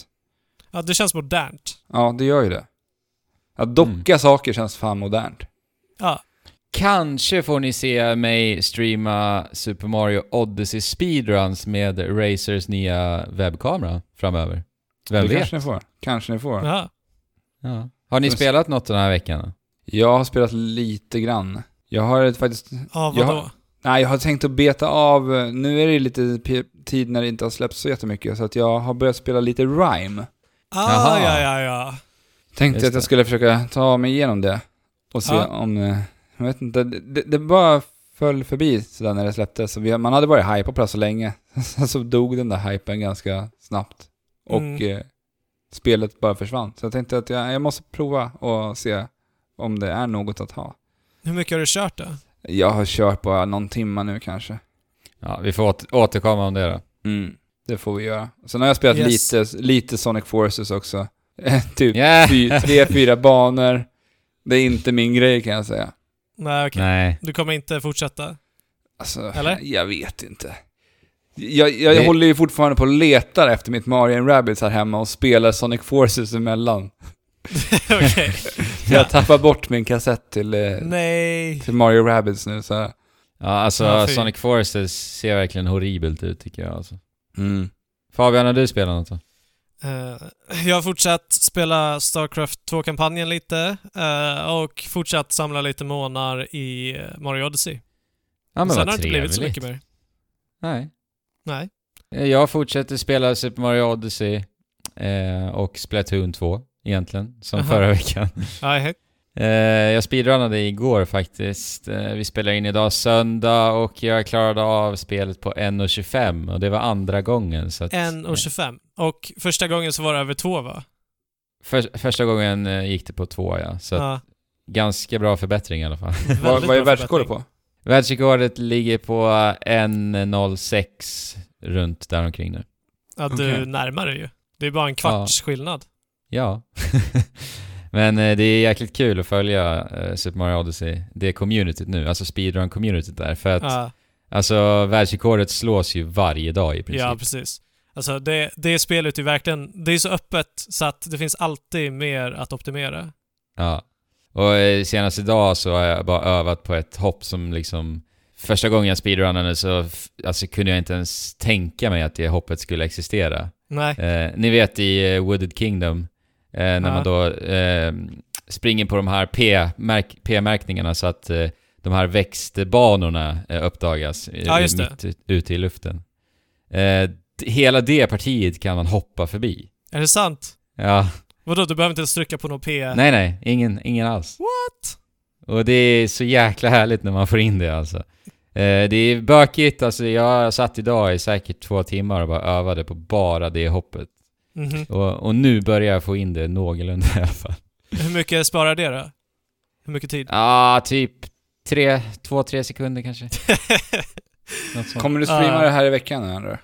Ja, det känns modernt. Ja, det gör ju det. Att docka saker känns fan modernt. Ja. Kanske får ni se mig streama Super Mario Odyssey speedruns med Razers nya webbkamera framöver. Vem det vet? kanske ni får. Kanske ni får. Ja. Ja. Har ni spelat något den här veckan? Jag har spelat lite grann. Jag har faktiskt... Ja, Jag vadå? har- Nej, jag har tänkt att beta av... Nu är det lite tid när det inte har släppts så jättemycket, så att jag har börjat spela lite Rime. Ah, Jaha. ja, ja, ja. Tänkte Just att jag det. skulle försöka ta mig igenom det och se Ja. om, eh, jag vet inte, det, det bara föll förbi sådär när det släpptes. Vi, man hade varit hypad på det så länge. Sen så dog den där hypen ganska snabbt. Och Mm. eh, spelet bara försvann. Så jag tänkte att jag, jag måste prova och se om det är något att ha. Hur mycket har du kört då? Jag har kört bara någon timma nu kanske. Ja, vi får åter- återkomma om det då. Mm, det får vi göra. Sen har jag spelat Yes. lite, lite Sonic Forces också. typ Yeah. fy, tre, fyra banor. Det är inte min grej kan jag säga. Nej, okej. Nej. Du kommer inte fortsätta? Alltså, Eller? jag vet inte. Jag, jag Det- håller ju fortfarande på och letar efter mitt Mario and Rabbids här hemma och spelar Sonic Forces emellan. okej. Jag tappar bort min kassett till, eh, Nej. till Mario Rabbids nu så... Ja, alltså Ja, fy. Sonic Forces ser verkligen horribelt ut tycker jag alltså. Mm. Fabian, har du spelat något då? Eh, jag har fortsatt spela Starcraft 2-kampanjen lite eh, och fortsatt samla lite månar i eh, Mario Odyssey. Ja men Sen har det inte blivit så trevligt. mycket mer. Nej. Nej. Jag fortsätter spela Super Mario Odyssey eh, och Splatoon 2 egentligen, som Aha. förra veckan. Eh, jag speedrunnade igår faktiskt. Eh, vi spelar in idag söndag och jag klarade av spelet på 1.25 och det var andra gången. Så att, 1.25. Och första gången så var det över 2 va? för, första gången eh, gick det på 2 ja, så att, Ja. ganska bra förbättring i alla fall. Vad, vad är världsrekordet på? Världsrekordet ligger på 1.06 runt däromkring nu. Ja, du Okej. närmar dig ju. Det är bara en kvarts skillnad. Ja. Men eh, det är jäkligt kul att följa eh, Super Mario Odyssey, det communityt nu, alltså speedrun-communityt där. För att Ja, alltså världsrekordet slås ju varje dag i princip. ja, precis. Alltså det, det spelet är verkligen, det är så öppet så att det finns alltid mer att optimera. Ja. Och eh, senast idag så har jag bara övat på ett hopp som liksom... Första gången jag speedrunnade så alltså, kunde jag inte ens tänka mig att det hoppet skulle existera. Nej. Eh, ni vet i Wooded Kingdom, eh, när Ja. man då eh, springer på de här P-märk- P-märkningarna så att eh, de här växtbanorna eh, uppdagas Ja, mitt ut- ute i luften. Eh, hela det partiet kan man hoppa förbi. Är det sant? Ja, Vadå, du behöver inte ens trycka på någon P? nej nej, ingen, ingen alls. What? Och det är så jäkla härligt när man får in det alltså. Eh, det är bökigt, alltså jag satt idag i säkert två timmar och bara övade på bara det hoppet. Mhm. Och, och nu börjar jag få in det någorlunda i alla fall. Hur mycket sparar det då? Hur mycket tid? Ja, typ tre, två, tre sekunder kanske. Kommer du streama Ja. det här i veckan eller?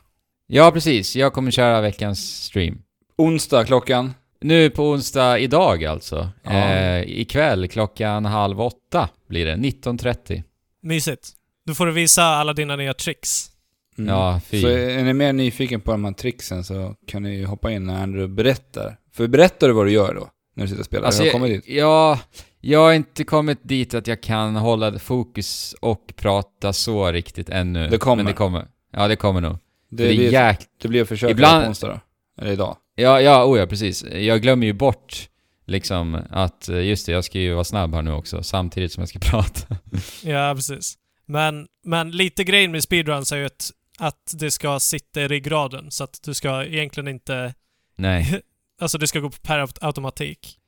Ja, precis. Jag kommer köra veckans stream. Onsdag klockan? Nu på onsdag idag alltså. Ja. Eh, ikväll klockan halv åtta blir det. 19.30. Mysigt. Du får du visa alla dina nya tricks. Mm. Ja, fy. Så är ni mer nyfiken på de här tricksen så kan ni hoppa in när Andrew berättar. För berättar du vad du gör då? När du sitter och spelar? Alltså, kommit dit? Ja, jag har inte kommit dit att jag kan hålla fokus och prata så riktigt ännu. Det kommer. Men det kommer. Ja, det kommer nog. Det, Det, blir, jäk... det blir ett försök Ibland- på onsdag då? Eller idag? Ja, ja, oh ja, precis. Jag glömmer ju bort liksom att, just det, jag ska ju vara snabb här nu också, samtidigt som jag ska prata. Ja, precis. Men, men lite grejen med speedruns är ju att, att det ska sitta i ryggraden. Så att du ska egentligen inte... Nej. Alltså det ska gå per aut- automatik.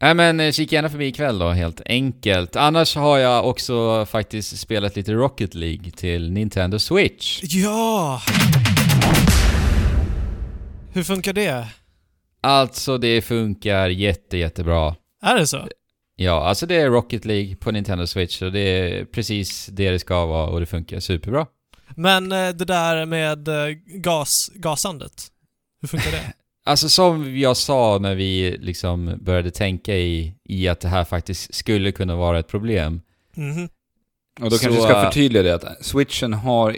Nej men eh, kika gärna förbi ikväll då, helt enkelt. Annars har jag också faktiskt spelat lite Rocket League till Nintendo Switch. Ja! Hur funkar det? Alltså det funkar jätte, jättebra. Är det så? Ja, alltså det är Rocket League på Nintendo Switch och det är precis det det ska vara och det funkar superbra. Men eh, det där med eh, gas, gasandet, hur funkar det? Alltså som jag sa när vi liksom började tänka i, i att det här faktiskt skulle kunna vara ett problem. Mhm. Och då Så, kanske vi ska äh, förtydliga det att switchen har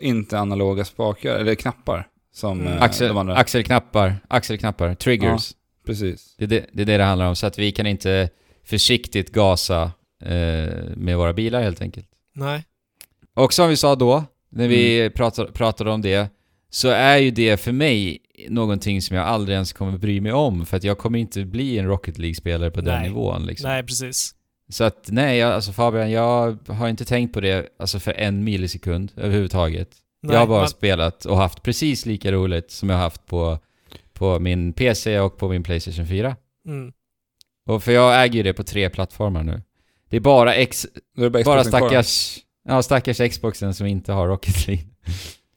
inte analoga spakar, eller knappar, som Mm. eh, Axel, de andra. axelknappar, axelknappar, triggers. Precis. Det, är det, det är det det handlar om, så att vi kan inte försiktigt gasa eh, med våra bilar helt enkelt. Nej. Och som vi sa då, när vi pratade, pratade om det, så är ju det för mig någonting som jag aldrig ens kommer bry mig om, för att jag kommer inte bli en Rocket League-spelare på den Nej. nivån liksom. Nej, precis. Så att nej, jag, alltså Fabian, jag har inte tänkt på det alltså för en millisekund överhuvudtaget. Nej, jag har bara man- spelat och haft precis lika roligt som jag har haft på, på min PC och på min Playstation 4. Mm. Och för jag äger ju det på tre plattformar nu. Det är bara, X, Då är det bara, bara stackars, ja, stackars Xboxen som inte har Rocket League.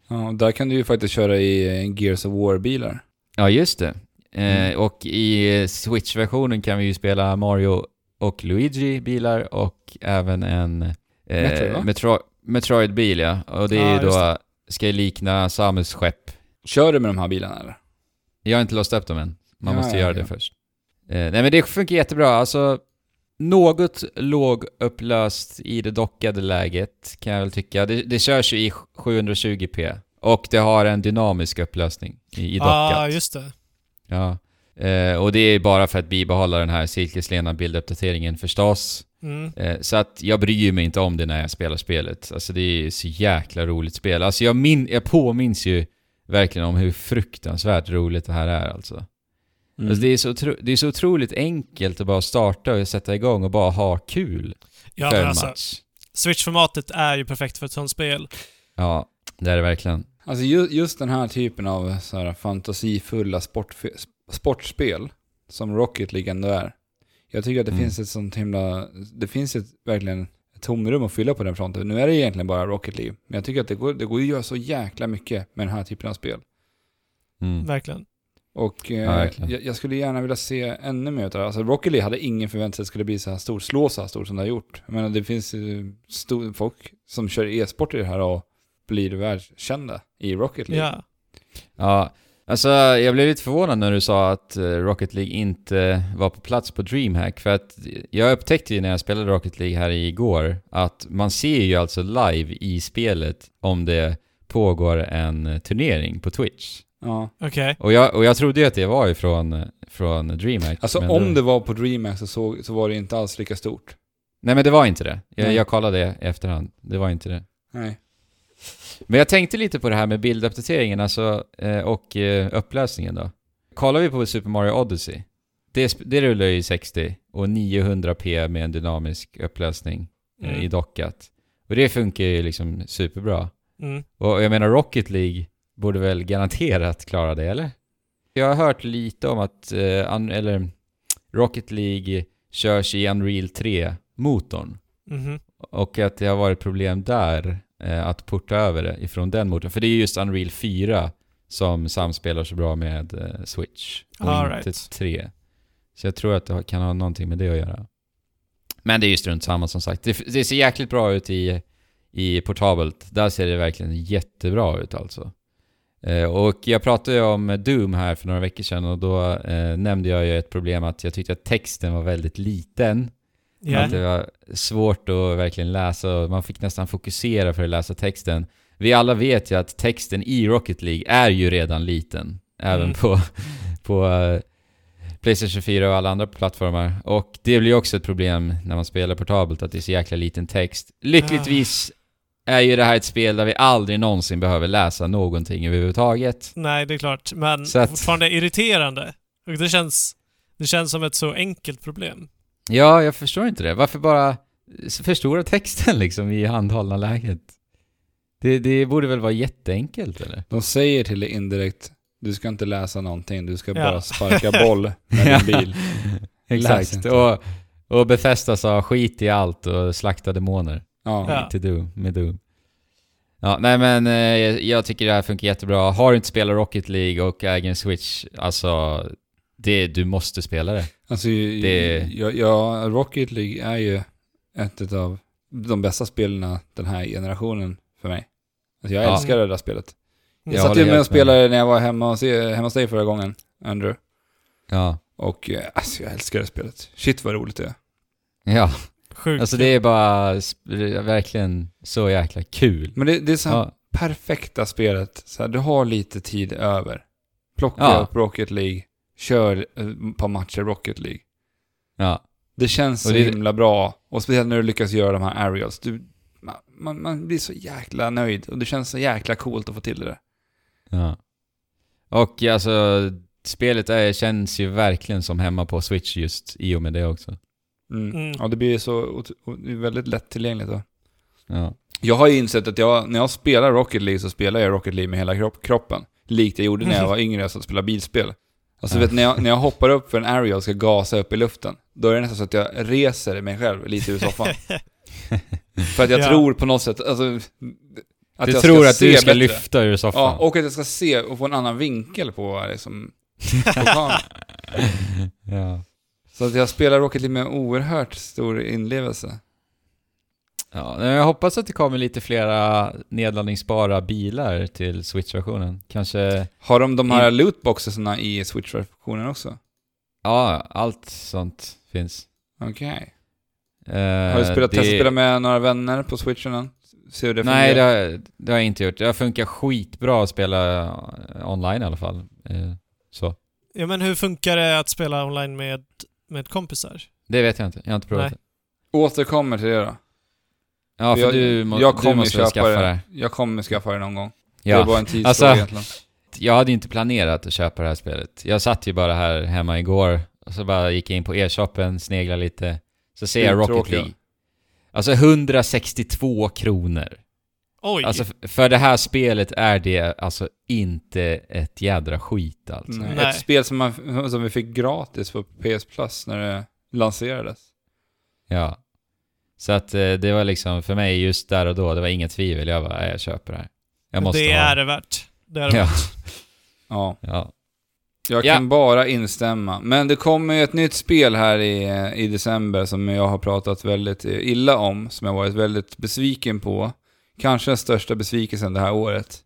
Ja, där kan du ju faktiskt köra i eh, Gears of War-bilar. Ja, just det. Eh, Mm. Och i Switch-versionen kan vi ju spela Mario och Luigi-bilar och även en eh, Metroid? Metro Metroid-bil, ja. Och det är ju då, ska ju likna Samus skepp. Kör du med de här bilarna eller? Jag har inte låst upp dem än. Man Ja, måste ja, göra ja. det först. Eh, nej men det funkar jättebra. Alltså, något lågupplöst i det dockade läget kan jag väl tycka. Det, det körs ju i 720p. Och det har en dynamisk upplösning i, i dockat. Ja, ah, just det. Ja. Eh, och det är bara för att bibehålla den här silkeslena bilduppdateringen förstås. Mm. Eh, så att jag bryr mig inte om det när jag spelar spelet. Alltså det är så jäkla roligt spel. Alltså jag, min, jag påminns ju verkligen om hur fruktansvärt roligt det här är alltså. Mm. alltså det, är så otro, det är så otroligt enkelt att bara starta och sätta igång och bara ha kul Ja, för en alltså, match. Switch-formatet är ju perfekt för ett sånt spel. Ja, det är det verkligen. Alltså ju, just den här typen av så här fantasifulla sportf- sportspel som Rocket League ändå är. Jag tycker att det Mm. finns ett sånt himla... Det finns ett, verkligen ett tomrum att fylla på den fronten. Nu är det egentligen bara Rocket League. Men jag tycker att det går, det går att göra så jäkla mycket med den här typen av spel. Mm. Verkligen. Och eh, Ja, jag, jag skulle gärna vilja se ännu mer av det. Alltså Rocket League hade ingen förväntat sig att det skulle bli så här stor, slå så här stort som det har gjort. Jag menar det finns ju stor, folk som kör e-sport i det här och blir världskända i Rocket League. Ja. Ja, alltså jag blev lite förvånad när du sa att eh, Rocket League inte var på plats på DreamHack. För att jag upptäckte ju när jag spelade Rocket League här igår att man ser ju alltså live i spelet om det pågår en turnering på Twitch. Ja. Okej. Och jag, och jag trodde ju att det var ifrån från DreamHack. Alltså men om det var på DreamHack så, såg, så var det inte alls lika stort. Nej men det var inte det. Jag, Nej. jag kollade det i efterhand. Det var inte det. Nej. Men jag tänkte lite på det här med bilduppdateringen alltså, eh, och eh, upplösningen då. Kollar vi på Super Mario Odyssey, det, det rullar ju i 60 och 900p med en dynamisk upplösning eh, Mm. i dockat. Och det funkar ju liksom superbra. Mm. Och jag menar Rocket League borde väl garanterat klara det, eller? Jag har hört lite om att, eh, un- eller Rocket League körs i Unreal 3-motorn. Mhm. Och att det har varit problem där eh, att porta över det ifrån den motorn. För det är just Unreal 4 som samspelar så bra med eh, Switch. Och All inte right. 3. Så jag tror att det kan ha någonting med det att göra. Men det är ju strunt samma som sagt. Det, det ser jäkligt bra ut i, i portabelt. Där ser det verkligen jättebra ut alltså. Eh, och jag pratade ju om Doom här för några veckor sedan och då eh, nämnde jag ju ett problem att jag tyckte att texten var väldigt liten. Ja. Att det var svårt att verkligen läsa och man fick nästan fokusera för att läsa texten. Vi alla vet ju att texten i Rocket League är ju redan liten. Även Mm. på, på eh, Playstation 4 och alla andra plattformar. Och det blir ju också ett problem när man spelar portabelt, att det är så jäkla liten text. Lyckligtvis är ju det här ett spel där vi aldrig någonsin behöver läsa någonting överhuvudtaget. Nej, det är klart. Men Så att- fortfarande irriterande. Och det känns, det känns som ett så enkelt problem. Ja, jag förstår inte det. Varför bara förstora texten liksom i handhållna läget? Det, det borde väl vara jätteenkelt eller? De säger till dig indirekt, du ska inte läsa någonting, du ska Ja. bara sparka boll med din bil. Exakt. Och, och Bethesda sa skit i allt och slakta demoner. Ja. Ja. Till Doom, med Doom. Ja, nej men eh, jag- tycker det här funkar jättebra. Har du inte spelat Rocket League och äger en Switch, alltså det, du måste spela det. Alltså, Det- ja, ja, Rocket League är ju ett av de bästa spelen den här generationen för mig. Alltså jag Ja. älskar det där spelet. Jag, Jag satt ju med och helt med. spelade när jag var hemma hos, hemma hos dig förra gången, Andrew. Ja. Och eh, alltså jag älskar det spelet. Shit vad roligt det är. Ja, Sjukt. alltså det är bara sp- verkligen så jäkla kul. Men det, det är så här Ja, perfekta spelet. Så här, du har lite tid över. Plocka Ja. upp Rocket League, kör eh, ett par matcher Rocket League. ja. Det känns så det- himla bra. Och speciellt när du lyckas göra de här aerials. Du, man, man, man blir så jäkla nöjd. Och det känns så jäkla coolt att få till det där. Ja. Och alltså, spelet är, känns ju verkligen som hemma på Switch just i och med det också. Mm. Mm. Ja, det blir så det väldigt lättillgängligt. Då. Ja. Jag har ju insett att jag, när jag spelar Rocket League så spelar jag Rocket League med hela kropp, kroppen. Likt jag gjorde när jag var yngre och satt och spelade bilspel. Alltså Ja. vet, när jag, när jag hoppar upp för en aerial och ska gasa upp i luften. då är det nästan så att jag reser mig själv lite ur soffan. För att jag Ja. tror på något sätt, alltså... Att du jag tror ska att du ska bättre. lyfta ur soffan? Ja, och att jag ska se och få en annan vinkel på liksom, på kameran. ja. Så att jag spelar Rocket League med oerhört stor inlevelse. Ja, jag hoppas att det kommer lite flera nedladdningsbara bilar till Switch-versionen. Kanske, Har de de här In- lootboxesna i Switch-versionen också? ja, allt sånt finns. Okej. Eh, Har du spelat, det- testat spela med några vänner på Switchen än? Se hur det Nej, det har, det har jag inte gjort. Det har funkat skitbra att spela online i alla fall. Eh, så. Ja, men hur funkar det att spela online med, med kompisar? Det vet jag inte. Jag har inte provat Nej. det. Återkommer till det då. Ja, för jag, du, må, jag du kommer måste skaffa det. det. Jag kommer skaffa det någon gång. Det Ja. var en tidsfråga Alltså- egentligen. Jag hade inte planerat att köpa det här spelet. Jag satt ju bara här hemma igår och så bara gick jag in på e-shoppen, sneglade lite. Så ser jag Rocket. League. Alltså 162 kronor. Oj! Alltså för det här spelet är det alltså inte ett jädra skit alltså. Nej. Nej. Ett spel som, man, som vi fick gratis på PS Plus när det lanserades. Ja. Så att eh, det var liksom för mig just där och då, det var inget tvivel. Jag bara, "Nej, jag köper det här. Jag måste det ha är det värt. Det är det Ja. värt. Ja, Ja. jag Ja. kan bara instämma. Men det kommer ju ett nytt spel här i, i december som jag har pratat väldigt illa om, som jag varit väldigt besviken på. Kanske den största besvikelsen det här året.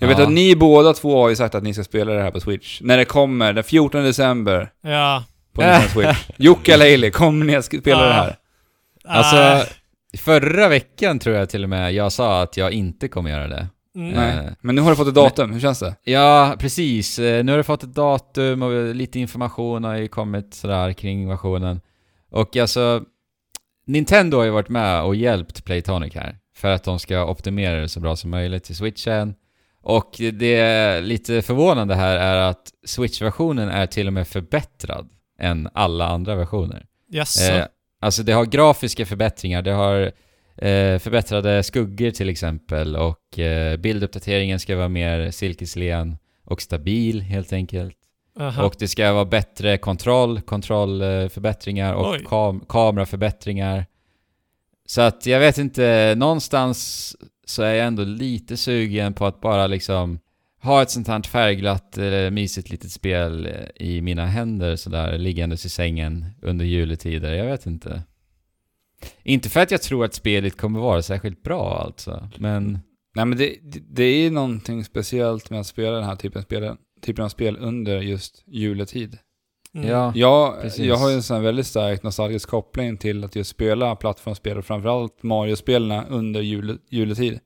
Jag vet Ja. att ni båda två har ju sagt att ni ska spela det här på Switch. När det kommer, den 14 december, Ja. på Nintendo Switch. Jocke eller Hailey, kommer ni att spela Ja. det här? Alltså, Äh, förra veckan tror jag till och med jag sa att jag inte kommer göra det. mm. Nej. Nej. Men nu har du fått ett datum, hur känns det? Ja, precis. Eh, Nu har du fått ett datum och lite information har ju kommit sådär kring versionen. Och alltså, Nintendo har ju varit med och hjälpt Playtonic här. För att de ska optimera det så bra som möjligt till switchen. Och det lite förvånande här är att Switch-versionen är till och med förbättrad än alla andra versioner. Jaså? Eh, alltså det har grafiska förbättringar, det har eh, förbättrade skuggor till exempel och eh, bilduppdateringen ska vara mer silkeslen och stabil helt enkelt. Aha. Och det ska vara bättre kontroll, kontrollförbättringar och kam kameraförbättringar. Så att jag vet inte, någonstans så är jag ändå lite sugen på att bara liksom ha ett sånt här färgglatt, eh, mysigt litet spel eh, i mina händer sådär liggandes i sängen under juletider. Jag vet inte. Inte för att jag tror att spelet kommer vara särskilt bra alltså, men Nej men det, det- det är ju någonting speciellt med att spela den här typen av spel, typen av spel under just juletid. Mm. ja. Jag, Precis. jag har ju en sån väldigt stark nostalgisk koppling till att just spela plattformsspel och framförallt Mario-spelen under jule, juletid.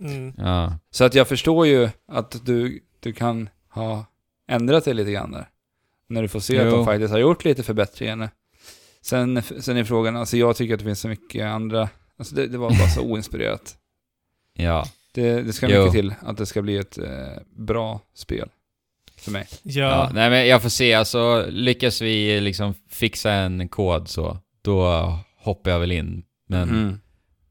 Mm. ja. Så att jag förstår ju att du, du kan ha ändrat dig lite grann där. När du får se att Jo. de faktiskt har gjort lite förbättringar. Sen, sen är frågan, alltså jag tycker att det finns så mycket andra, alltså det, det var bara så oinspirerat. Ja. Det, det ska Jo. mycket till att det ska bli ett eh, bra spel. För mig. Ja, Ja. nej men jag får se, alltså lyckas vi liksom fixa en kod så, då hoppar jag väl in. Men, Mm.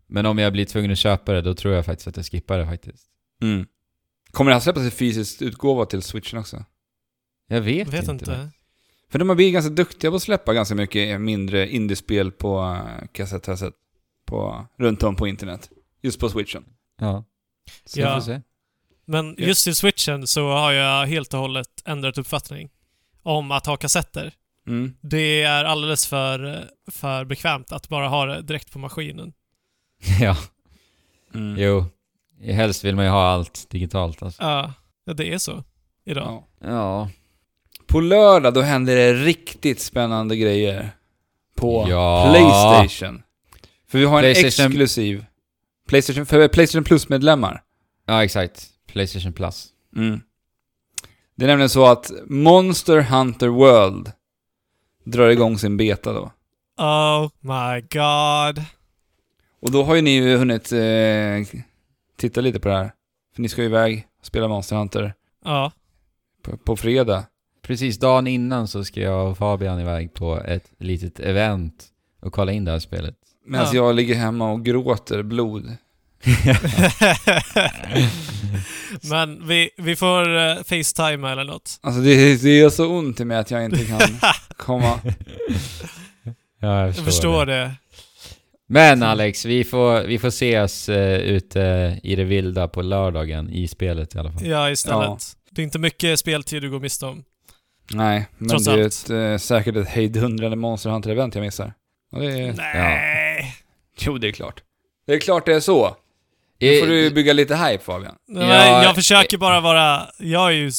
men om jag blir tvungen att köpa det, då tror jag faktiskt att jag skippar det faktiskt. Mm. Kommer det här släppas i fysisk utgåva till switchen också? Jag vet, Vet inte. inte. För de har blivit ganska duktiga på att släppa ganska mycket mindre indiespel på kassett, har jag sett. På, runt om på internet. Just på switchen. Ja. Så Ja. Men just till switchen så har jag helt och hållet ändrat uppfattning om att ha kassetter. Mm. Det är alldeles för, för bekvämt att bara ha det direkt på maskinen. ja, Mm. jo. Helst vill man ju ha allt digitalt alltså. Ja, ja, det är så idag. Ja. Ja. På lördag då händer det riktigt spännande grejer. På Ja. Playstation. För vi har en PlayStation- exklusiv Playstation, för Playstation Plus-medlemmar. Ja, exakt. Playstation Plus. Mm. Det är nämligen så att Monster Hunter World drar igång sin beta då. Oh my god. Och då har ju ni ju hunnit eh, titta lite på det här. För ni ska ju iväg och spela Monster Hunter Ja. på, på fredag. Precis dagen innan så ska jag och Fabian iväg på ett litet event och kolla in det här spelet. Medan Ja. jag ligger hemma och gråter blod. Men vi, vi får uh, Facetime eller något. Alltså det, det gör så ont i mig att jag inte kan komma. Ja, jag Jag förstår det. Men Alex, vi får, vi får ses uh, ute i det vilda på lördagen i spelet i alla fall. Ja, istället. Ja. Det är inte mycket speltid du går miste om. Nej, men Trots det är ett, eh, säkert ett hejdundrande Monster Hunter-event jag missar. Och det är... Nej. Jo, det är klart. Det är klart det är så. Nu får du bygga lite hype Fabian. Nej, Ja, jag försöker bara vara... Jag är ju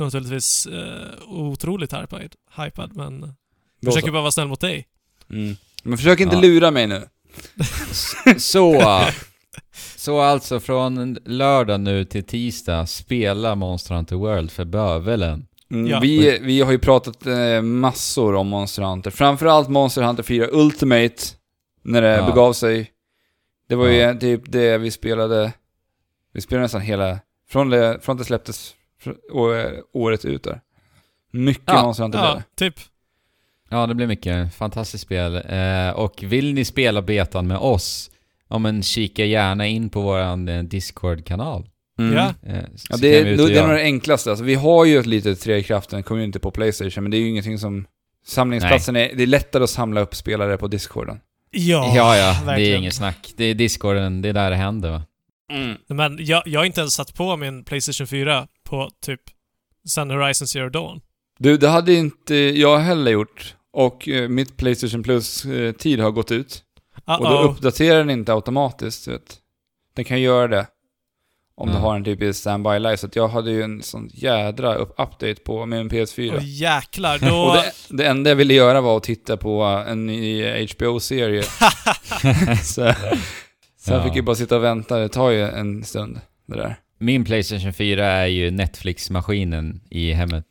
naturligtvis uh, otroligt hypad, hypad men... Jag försöker bara vara snäll mot dig. Mm. Men försök inte Ja. lura mig nu. Så, så alltså från lördag nu till tisdag, spela Monster Hunter World för bövelen. Mm, Ja. vi, vi har ju pratat eh, massor om Monster Hunter. Framförallt Monster Hunter 4 Ultimate, när det Ja. begav sig. Det var Ja. ju typ det vi spelade, vi spelade nästan hela, från det, från det släpptes året ut där. Mycket Ja. Monster Hunter blev Ja, det. typ. Ja, det blir mycket. Fantastiskt spel. Eh, och vill ni spela betan med oss, ja men kika gärna in på våran eh, Discord-kanal. Mm. Ja. Eh, Ja, det, är, det är nog det enklaste. Alltså, vi har ju ett litet Tre i kraften community på Playstation, men det är ju ingenting som... Samlingsplatsen är... Det är lättare att samla upp spelare på Discorden. Ja, Ja, ja, det är inget snack. Det är Discorden, det är där det händer va? Men jag, jag har inte ens satt på min Playstation 4 på typ sen Horizon Zero Dawn. Du, det hade inte jag heller gjort. Och eh, mitt Playstation Plus-tid har gått ut. Och då Uh-oh. uppdaterar den inte automatiskt, vet. Den kan göra det. Om du Ja. har en typ i standby live. Så att jag hade ju en sån jädra update på min PS4. Åh jäklar, Och då... det, det enda jag ville göra var att titta på en ny HBO-serie. så så jag Ja. fick ju bara sitta och vänta. Det tar ju en stund, det där. Min Playstation 4 är ju Netflix-maskinen i hemmet.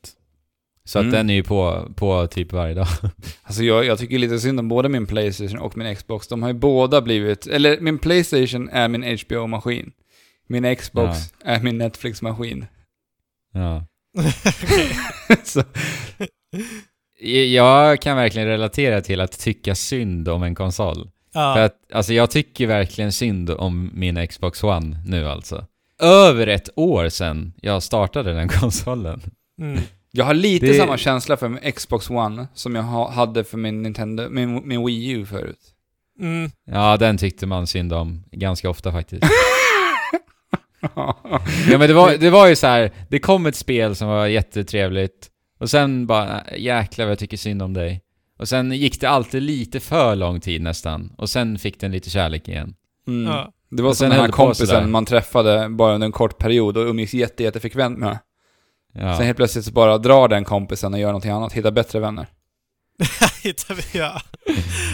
Så att Mm. den är ju på, på typ varje dag. Alltså jag, jag tycker lite synd om både min Playstation och min Xbox. De har ju båda blivit... Eller min Playstation är min HBO-maskin. Min Xbox är min Netflix-maskin. Ja. Så, Jag kan verkligen relatera till att tycka synd om en konsol. För Ja, att, alltså jag tycker verkligen synd om min Xbox One nu alltså. Över ett år sedan jag startade den konsolen. mm. jag har lite Det- samma känsla för min Xbox One som jag ha, hade för min Nintendo, min, min Wii U förut. Mm. Ja, den tyckte man synd om ganska ofta faktiskt. Ja men det var, det var ju så här. det kom ett spel som var jättetrevligt och sen bara, jäklar vad jag tycker synd om dig. Och sen gick det alltid lite för lång tid nästan, och sen fick den lite kärlek igen. Mm. Ja. Det var som den här kompisen man träffade bara under en kort period och umgicks jätte, jättefrekvent med. Ja. Sen helt plötsligt så bara drar den kompisen och gör någonting annat, hittar bättre vänner. Hittar vi, ja.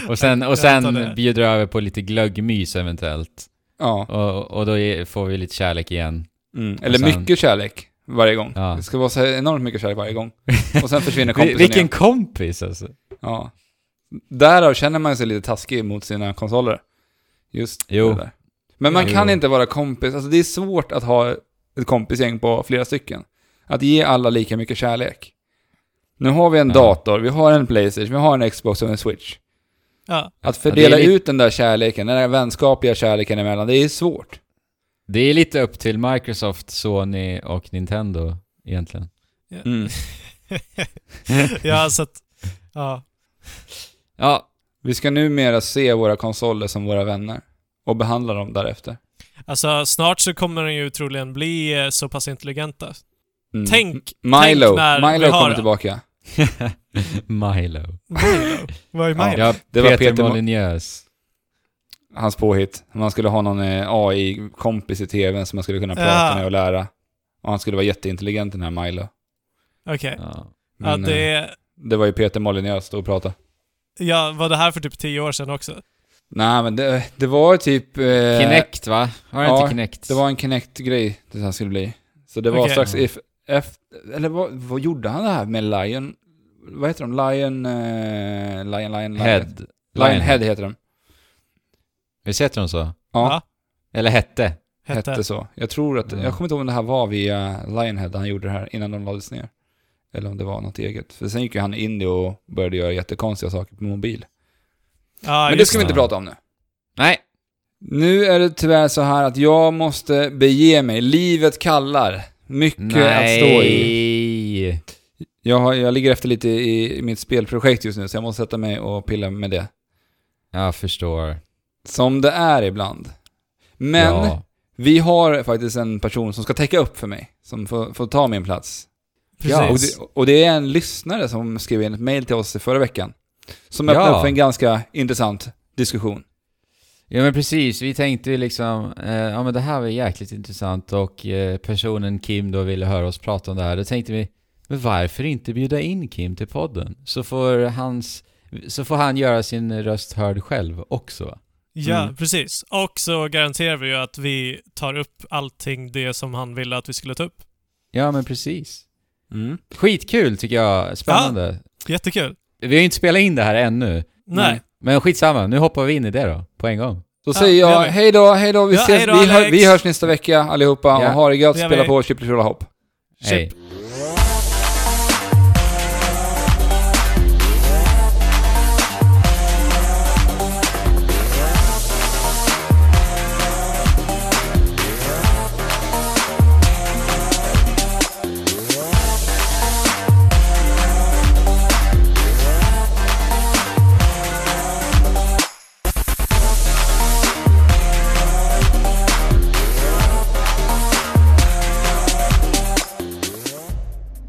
Och sen, och sen bjuder över på lite glöggmys eventuellt. Ja. Och, och då får vi lite kärlek igen. Mm. Eller sen- mycket kärlek varje gång. Ja. Det ska vara så enormt mycket kärlek varje gång. Och sen försvinner Vi- kompisen Vilken igen. kompis alltså. Ja. Därav känner man sig lite taskig mot sina konsoler. Just Jo. det där. Men man Jo. kan inte vara kompis, alltså det är svårt att ha ett kompisgäng på flera stycken. Att ge alla lika mycket kärlek. Nu har vi en Ja. dator, vi har en Playstation, vi har en Xbox och en Switch. Ja. Att fördela li- ut den där kärleken, den där vänskapliga kärleken emellan, det är svårt. Det är lite upp till Microsoft, Sony och Nintendo egentligen. Mm. ja, så att... Ja. Ja, Vi ska numera se våra konsoler som våra vänner. Och behandla dem därefter. Alltså, snart så kommer de ju troligen bli eh, så pass intelligenta. Mm. Tänk, Milo, tänk när Milo vi har kommer tillbaka. Milo. Milo. Vad är. Milo? Ja, Det var Peter, Peter Mo- Molyneux. Hans påhitt. Man skulle ha någon eh, AI-kompis i tvn som man skulle kunna prata Ja. med och lära. Och han skulle vara jätteintelligent den här Milo. Okej. Ja. Ja, Men, eh, det... det var ju Peter Molyneux stod och pratade. Ja, var det här för typ tio år sedan också? Nej men det, det var typ... Eh, Kinect va? Har ja, inte Kinect? Det var en Kinect-grej det här skulle bli. Så det var Okej. strax if, efter... Eller vad, vad gjorde han det här med Lion? Vad heter de? Lion... Eh, Lion, Lion, Lion. Head. Lionhead heter de. Visst heter de så? Ja, Ja. Eller hette? Hette. hette så. Jag tror att... Ja. Jag kommer inte ihåg om det här var via Lionhead han gjorde det här innan de lades ner. Eller om det var något eget. För sen gick ju han in och började göra jättekonstiga saker på mobil. Ja, Men det ska vi inte det. prata om nu. Nej. Nu är det tyvärr så här att jag måste bege mig. Livet kallar. Mycket att stå i. Nej. Jag, har, jag ligger efter lite i, mitt spelprojekt just nu, så jag måste sätta mig och pilla med det. Jag förstår. Som det är ibland. Men Ja. vi har faktiskt en person som ska täcka upp för mig, som får, får ta min plats. Ja, Och Precis. det, och det är en lyssnare som skrev in ett mail till oss i förra veckan. Som Ja. öppnade upp för en ganska intressant diskussion. Ja men precis, vi tänkte ju liksom, eh, ja men det här var jäkligt intressant och eh, personen Kim då ville höra oss prata om det här. Då tänkte vi, men varför inte bjuda in Kim till podden? Så får, hans, så får han göra sin röst hörd själv också. Ja, Mm. precis. Och så garanterar vi ju att vi tar upp allting det som han ville att vi skulle ta upp. Ja men precis. Mm. Skitkul tycker jag, spännande. Jättekul. Vi har ju inte spelat in det här ännu. Nej. Men skitsamma, nu hoppar vi in i det då, på en gång. Då Ja, säger jag vi. hej då, hej då, vi Ja, ses, vi, hör, vi hörs nästa vecka allihopa Ja. och ha det gött, spela på Chip Rulla Hopp. Hej.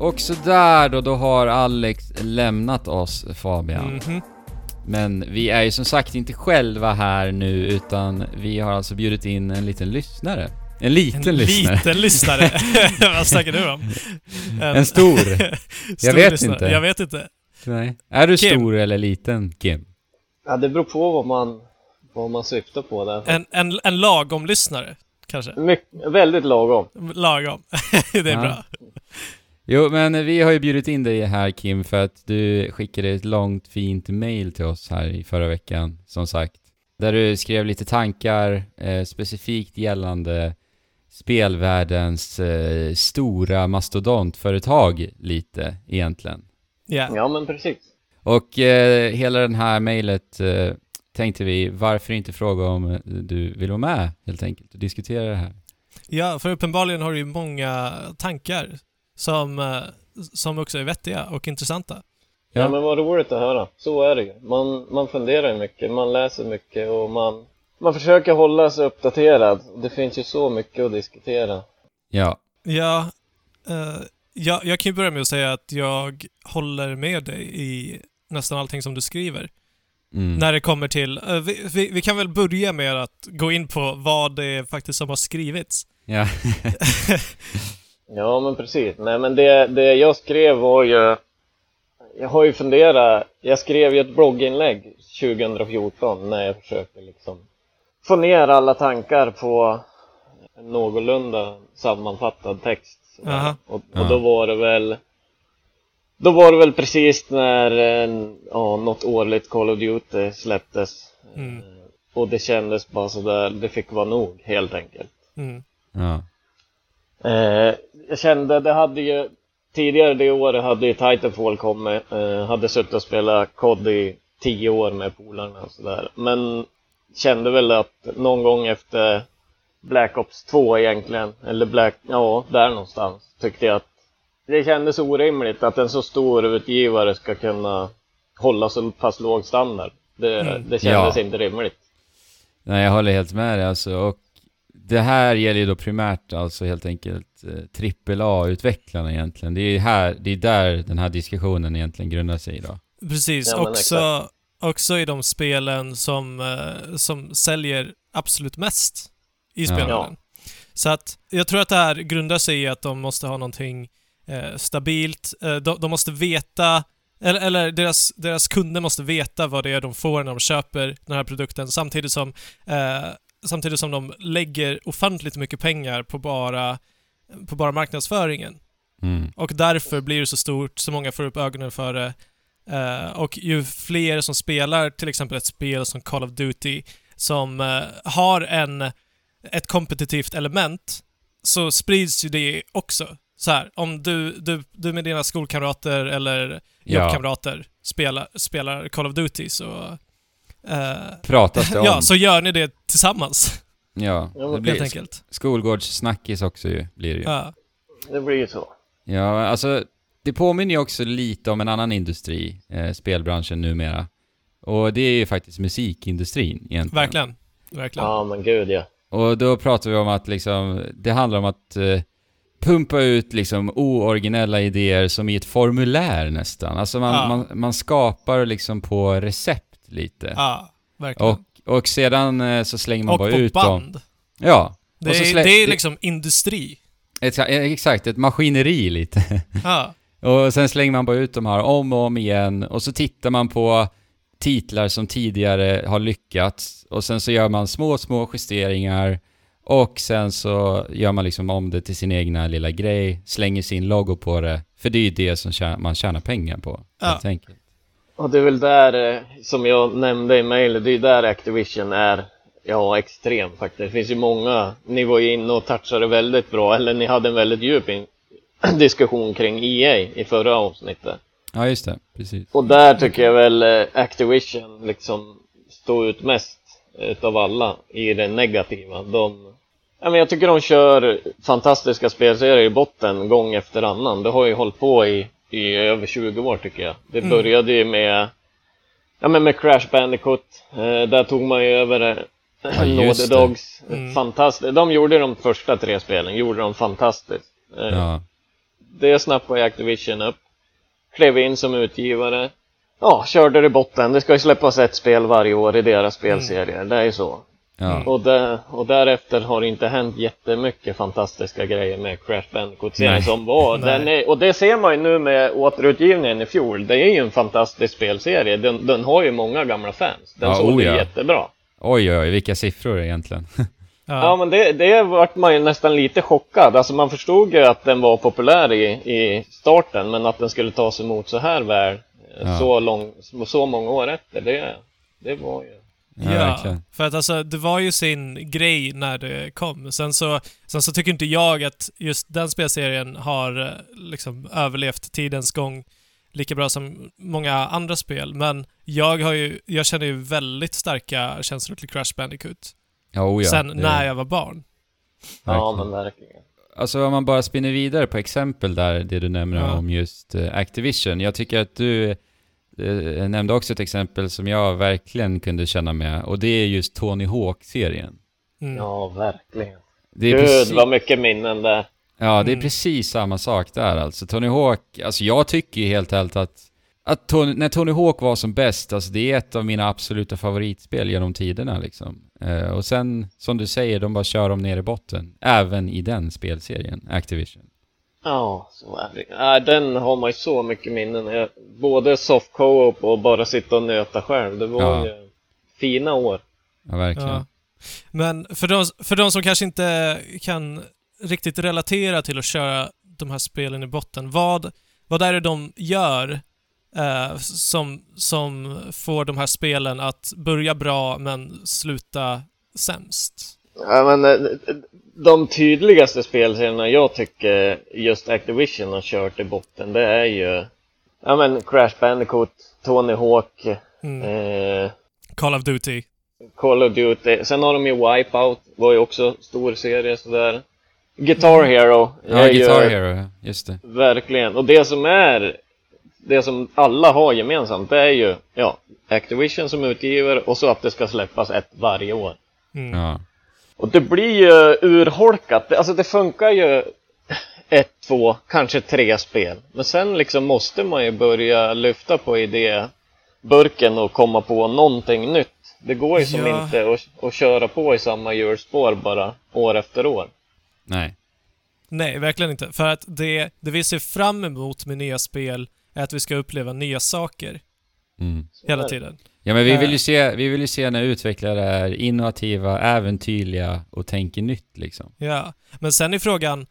Och sådär då, då har Alex lämnat oss Fabian. Mhm. Men vi är ju som sagt inte själva här nu utan vi har alltså bjudit in en liten lyssnare. En liten En lyssnare. liten lyssnare. Vad snackar du om? En stor. stor vet lyssnare. inte. Jag vet inte. Nej. Är du Kim. stor eller liten Kim? Ja, det beror på vad man, vad man syftar på där. En, en, en lagom lyssnare, kanske. Mycket, väldigt lagom. Lagom. det är Ja. bra. Jo men vi har ju bjudit in dig här Kim för att du skickade ett långt fint mail till oss här i förra veckan som sagt. Där du skrev lite tankar eh, specifikt gällande spelvärldens eh, stora mastodontföretag lite egentligen. Ja. Ja, men precis. Och eh, hela den här mejlet eh, tänkte vi, varför inte fråga om eh, du vill vara med helt enkelt och diskutera det här? ja, för uppenbarligen har du ju många tankar som, eh, som också är vettiga och intressanta. Ja. Ja. men vad roligt att höra. Så är det ju. Man, man funderar mycket, man läser mycket och man, man försöker hålla sig uppdaterad. Det finns ju så mycket att diskutera. Ja, Ja, eh, ja, jag kan ju börja med att säga att jag håller med dig i nästan allting som du skriver. mm. När det kommer till... eh, vi, vi, vi kan väl börja med att gå in på vad det är faktiskt som har skrivits. ja. Ja, men precis. Nej, men det, det jag skrev var ju... Jag har ju funderat. Jag skrev ju ett blogginlägg 2014 när jag försökte liksom få ner alla tankar på en någorlunda sammanfattad text. Aha. Och, och Ja. då var det väl då var det väl precis när en, ja, något årligt Call of Duty släpptes. Mm. Eh, Och det kändes bara sådär, det fick vara nog helt enkelt. Mm. ja. Eh, jag kände, det hade ju tidigare det året hade ju Titanfall kommit. Eh, hade suttit och spelat COD i tio år med polarna och sådär. Men kände väl att någon gång efter Black Ops 2 egentligen, eller Black, ja, där någonstans, tyckte jag att det kändes orimligt att en så stor utgivare ska kunna hålla så pass låg standard. Det, Mm. det kändes Ja. inte rimligt. Nej, jag håller helt med dig alltså. Och det här gäller ju då primärt alltså helt enkelt eh, trippel A-utvecklarna egentligen. Det är här, det är där den här diskussionen egentligen grundar sig idag. Precis, Ja, också, också i de spelen som, eh, som säljer absolut mest i Ja. spelvärlden. Så att jag tror att det här grundar sig i att de måste ha någonting eh, stabilt. Eh, de, de måste veta, eller, eller deras, deras kunder måste veta vad det är de får när de köper den här produkten samtidigt som, eh, samtidigt som de lägger ofantligt mycket pengar på bara, på bara marknadsföringen. Mm. Och därför blir det så stort, så många får upp ögonen för det. Eh, och ju fler som spelar till exempel ett spel som Call of Duty som eh, har en, ett kompetitivt element så sprids ju det också. Så här, om du, du, du med dina skolkamrater eller Ja. jobbkamrater spelar, spelar Call of Duty så... eh, Pratas det om. ja, så gör ni det tillsammans, ja, det helt blir helt enkelt. skolgårdssnackis också ju, blir det ju. Ja. Det blir ju så. Ja, alltså det påminner ju också lite om en annan industri, eh, spelbranschen numera. Och det är ju faktiskt musikindustrin egentligen. Verkligen. Verkligen. Ja, men gud ja. Och då pratar vi om att liksom, det handlar om att eh, pumpa ut liksom ooriginella idéer som i ett formulär nästan. Alltså man, Ja. man, man skapar liksom på recept lite. Ja, verkligen. Och, och sedan eh, så slänger man Och bara på ut dem. band. Ja. Det Och är, slä- det är liksom industri. Ett, eh, exakt, ett maskineri lite. Ja. Och sen slänger man bara ut de här om och om igen och så tittar man på titlar som tidigare har lyckats och sen så gör man små, små justeringar och sen så gör man liksom om det till sin egna lilla grej, slänger sin logo på det, för det är ju det som man tjänar pengar på, Ja. helt enkelt. Och det är väl där, eh, som jag nämnde i mejlet, det är där Activision är, ja, extrem faktiskt. Det finns ju många, ni var ju inne och touchade väldigt bra, eller ni hade en väldigt djup diskussion kring EA i förra avsnittet. Ja, just det, precis. Och där tycker jag väl eh, Activision liksom står ut mest utav alla i det negativa. De, ja, men jag tycker de kör fantastiska spelserier i botten gång efter annan. Det har ju hållit på i, i över 20 år tycker jag. Det Mm. började ju med, ja, men med Crash Bandicoot. Eh, där tog man ju över eh, Ja, Naughty. Dogs. Mm. Fantastiskt. De gjorde de första tre spelen, gjorde de fantastiskt. Eh, Ja, det snappade Activision upp. Klev in som utgivare. Ja, körde i botten. Det ska ju släppas ett spel varje år i deras spelserier. Det är ju så. Ja. Och, där, och därefter har det inte hänt jättemycket fantastiska grejer med Crash Bandicoot-serien som var. Är, och det ser man ju nu med återutgivningen i fjol. Det är ju en fantastisk spelserie. Den, den har ju många gamla fans. Den Ja, såg oh ja. jättebra. Oj, oj, vilka siffror egentligen. Ja. Ja men det, det vart man ju nästan lite chockad. Alltså man förstod ju att den var populär i, i starten men att den skulle tas emot så här väl Ja. så, lång, så många år efter. Det, det var ju... Ja, Ja, för att alltså det var ju sin grej när det kom. Sen så, sen så tycker inte jag att just den spelserien har eh, liksom överlevt tidens gång lika bra som många andra spel. Men jag har ju, jag känner ju väldigt starka känslor till Crash Bandicoot. Oh ja. sen det- när jag var barn. Ja men verkligen. Alltså om man bara spinner vidare på exempel där, det du nämner Ja. om just eh, Activision. Jag tycker att du eh, nämnde också ett exempel som jag verkligen kunde känna med och det är just Tony Hawk-serien. Mm. Ja verkligen. Det är Gud precis, vad mycket minnen där. ja, det är Mm. precis samma sak där alltså. Tony Hawk, alltså jag tycker ju helt ärligt att, att Tony, när Tony Hawk var som bäst, alltså det är ett av mina absoluta favoritspel genom tiderna liksom. Eh, och sen, som du säger, de bara kör dem ner i botten. Även i den spelserien, Activision. Ja, så är det. Nej, den har man ju så mycket minnen. Både soft co-op och bara sitta och nöta själv. Det var Ja. ju fina år. Ja, verkligen. Ja. Men för de, för de som kanske inte kan riktigt relatera till att köra de här spelen i botten, vad, vad är det de gör eh, som, som får de här spelen att börja bra men sluta sämst? Ja, men eh, de tydligaste spelserierna jag tycker just Activision har kört i botten, det är ju ja, men Crash Bandicoot, Tony Hawk, Mm. eh, Call of Duty. Call of Duty. Sen har de ju Wipeout, var ju också stor serie sådär. Guitar Hero Ja, Guitar Hero, ja. just det. verkligen. Och det som är det som alla har gemensamt, det är ju ja, Activision som utgivare och så att det ska släppas ett varje år. Mm. Ja. Och det blir ju urholkat. Det- Alltså det funkar ju ett, två, kanske tre spel. Men sen liksom måste man ju börja lyfta på idéburken och komma på någonting nytt. Det går ju som Ja. inte att, att köra på i samma hjulspår bara år efter år. Nej. Nej, verkligen inte. För att det, det vi ser fram emot med nya spel är att vi ska uppleva nya saker Mm. hela tiden. Ja men vi Eh. vill ju se, vi vill se när utvecklare är innovativa, äventyrliga och tänker nytt liksom. Ja, men sen är frågan,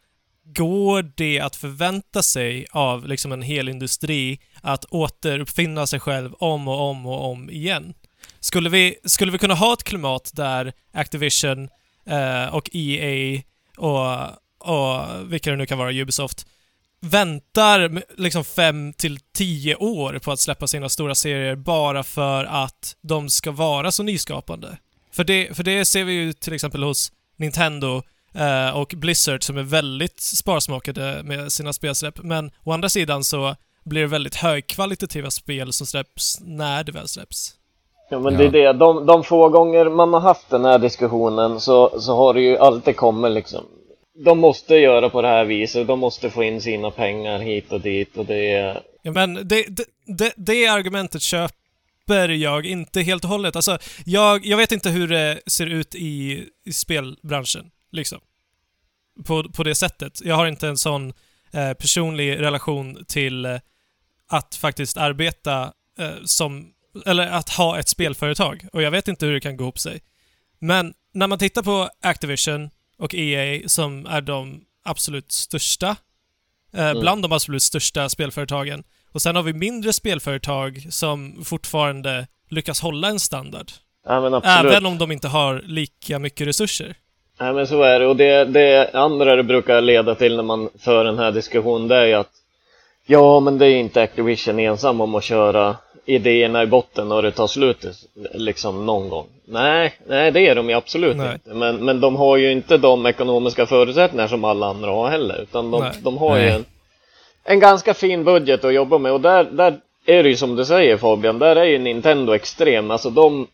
går det att förvänta sig av liksom en hel industri att återuppfinna sig själv om och om och om igen? Skulle vi, skulle vi kunna ha ett klimat där Activision eh, och EA och, och vilka det nu kan vara, Ubisoft, väntar liksom fem till tio år på att släppa sina stora serier bara för att de ska vara så nyskapande? För det, för det ser vi ju till exempel hos Nintendo eh, och Blizzard som är väldigt sparsmakade med sina spelsläpp. Men å andra sidan så blir det väldigt högkvalitativa spel som släpps när det väl släpps. Ja men Ja. det är det, de, de få gånger man har haft den här diskussionen så, så har det ju alltid kommit liksom de måste göra på det här viset, de måste få in sina pengar hit och dit och det Ja, men det, det, det, det argumentet köper jag inte helt och hållet. Alltså, jag, jag vet inte hur det ser ut i, i spelbranschen, liksom. På, på det sättet. Jag har inte en sån eh, personlig relation till eh, att faktiskt arbeta eh, som, eller att ha ett spelföretag. Och jag vet inte hur det kan gå ihop sig. Men när man tittar på Activision och EA som är de absolut största eh, bland de absolut största spelföretagen. Och sen har vi mindre spelföretag som fortfarande lyckas hålla en standard. Ja Även om de inte har lika mycket resurser. Nej men så är det och det, det andra det brukar leda till när man för den här diskussionen det är ju att Ja men det är inte Activision ensam om att köra idéerna i botten och det tar slut liksom någon gång. Nej, nej det är de ju absolut Nej. inte. Men, men de har ju inte de ekonomiska förutsättningar som alla andra har heller. Utan de, de har ju Nej. en, en ganska fin budget att jobba med och där, där är det ju som du säger Fabian, där är ju Nintendo extrem. Alltså de,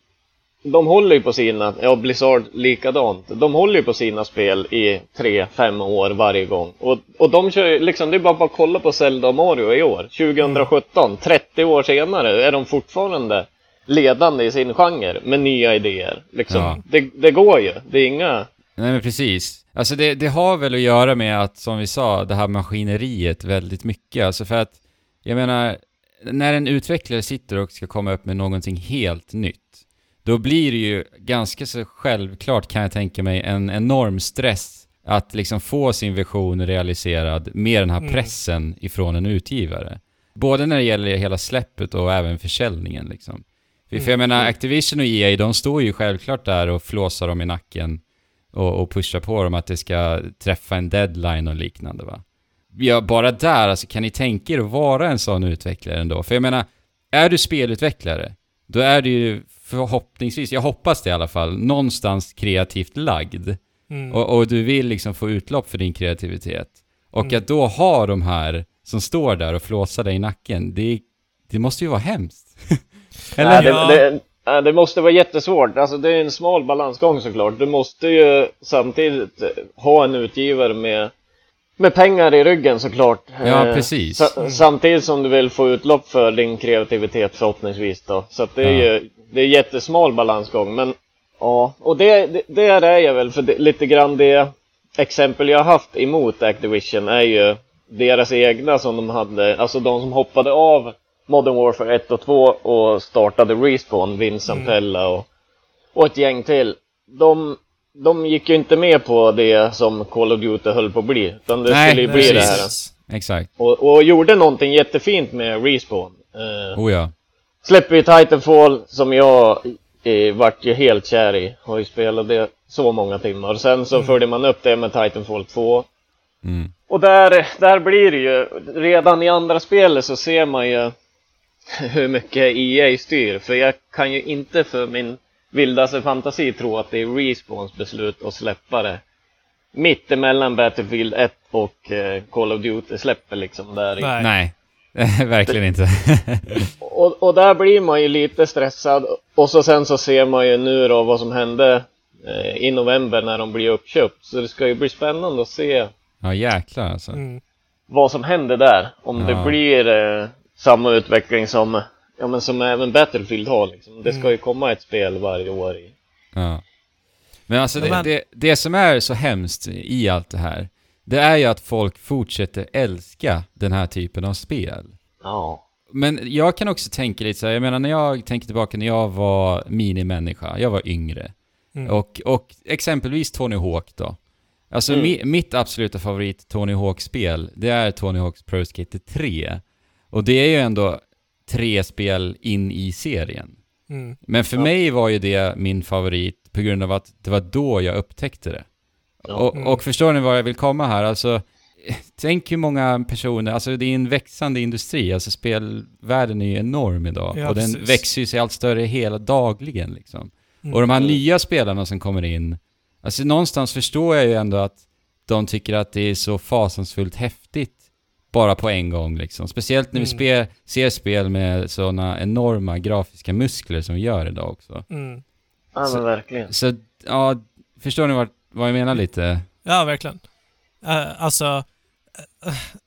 de håller ju på sina, ja Blizzard likadant, de håller ju på sina spel i tre fem år varje gång. Och, och de kör ju liksom, det är bara, att kolla på Zelda och Mario i år, 2017, 30 år senare är de fortfarande ledande i sin genre med nya idéer. Liksom. Ja. Det, det går ju, det är inga... Nej men precis. Alltså det, det har väl att göra med att, som vi sa, det här maskineriet väldigt mycket. Alltså för att, jag menar, när en utvecklare sitter och ska komma upp med någonting helt nytt, då blir det ju ganska så självklart kan jag tänka mig en enorm stress att liksom få sin vision realiserad med den här Mm. pressen ifrån en utgivare. Både när det gäller hela släppet och även försäljningen liksom. För, för jag menar, Activision och EA, de står ju självklart där och flåsar dem i nacken och, och pushar på dem att det ska träffa en deadline och liknande va. Ja, bara där, alltså kan ni tänka er att vara en sån utvecklare ändå? För jag menar, är du spelutvecklare, då är du ju förhoppningsvis, jag hoppas det i alla fall, någonstans kreativt lagd. Mm. Och, och du vill liksom få utlopp för din kreativitet. Och Mm. att då ha de här som står där och flåsar dig i nacken, det, det måste ju vara hemskt. Eller? Nej, det, det, nej, det måste vara jättesvårt. Alltså det är en smal balansgång såklart. Du måste ju samtidigt ha en utgivare med, med pengar i ryggen såklart. Ja, Eh, precis. sa- samtidigt som du vill få utlopp för din kreativitet förhoppningsvis då. Så att det är Ja. ju det är jättesmal balansgång. Men ja, och det, det, där är jag väl för det, lite grann det exempel jag har haft emot Activision är ju deras egna som de hade, alltså de som hoppade av Modern Warfare 1 och 2 och startade Respawn, Vince Mm. Zampella och, och ett gäng till. De, de gick ju inte med på det som Call of Duty höll på att bli, utan det Nej, skulle ju bli precis. det här. Exakt. Och, och gjorde någonting jättefint med Respawn. Eh, Oh ja. släpper ju Titanfall som jag eh, vart ju helt kär i. Har ju spelat det så många timmar. Sen så följer man upp det med Titanfall 2. Mm. Och där, där blir det ju, redan i andra spelet så ser man ju hur mycket EA styr. För jag kan ju inte för min vildaste fantasi tro att det är Respawns beslut att släppa det mitt emellan Battlefield 1 och eh, Call of Duty släpper liksom där. Nej. Nej. Verkligen inte. Och, och där blir man ju lite stressad och så sen så ser man ju nu då vad som hände eh, i november när de blir uppköpt. Så det ska ju bli spännande att se ja jäklar alltså. Mm. vad som händer där. Om Ja. det blir eh, samma utveckling som, ja, men som även Battlefield har. Liksom. Det ska ju komma ett spel varje år. I. Ja. Men alltså det, det, det som är så hemskt i allt det här, det är ju att folk fortsätter älska den här typen av spel. Ja. Men jag kan också tänka lite så här, jag menar när jag tänker tillbaka när jag var minimänniska, jag var yngre. Mm. Och, och exempelvis Tony Hawk då. Alltså Mm. mi, mitt absoluta favorit Tony Hawk-spel, det är Tony Hawk's Pro Skater 3. Och det är ju ändå tre spel in i serien. Mm. Men för Ja. mig var ju det min favorit på grund av att det var då jag upptäckte det. Ja. Och, Mm. och förstår ni vad jag vill komma här? Alltså, tänk hur många personer, alltså det är en växande industri, alltså spelvärlden är ju enorm idag. Ja, och den precis. växer ju sig allt större hela dagligen liksom. Mm. Och de här nya spelarna som kommer in, Alltså någonstans förstår jag ju ändå att de tycker att det är så fasansfullt häftigt bara på en gång liksom. Speciellt när vi Mm. spel, ser spel med sådana enorma grafiska muskler som vi gör idag också. Mm. Ja Så- men verkligen. Så, ja, förstår ni vad, vad jag menar lite? Ja, verkligen. Uh, alltså,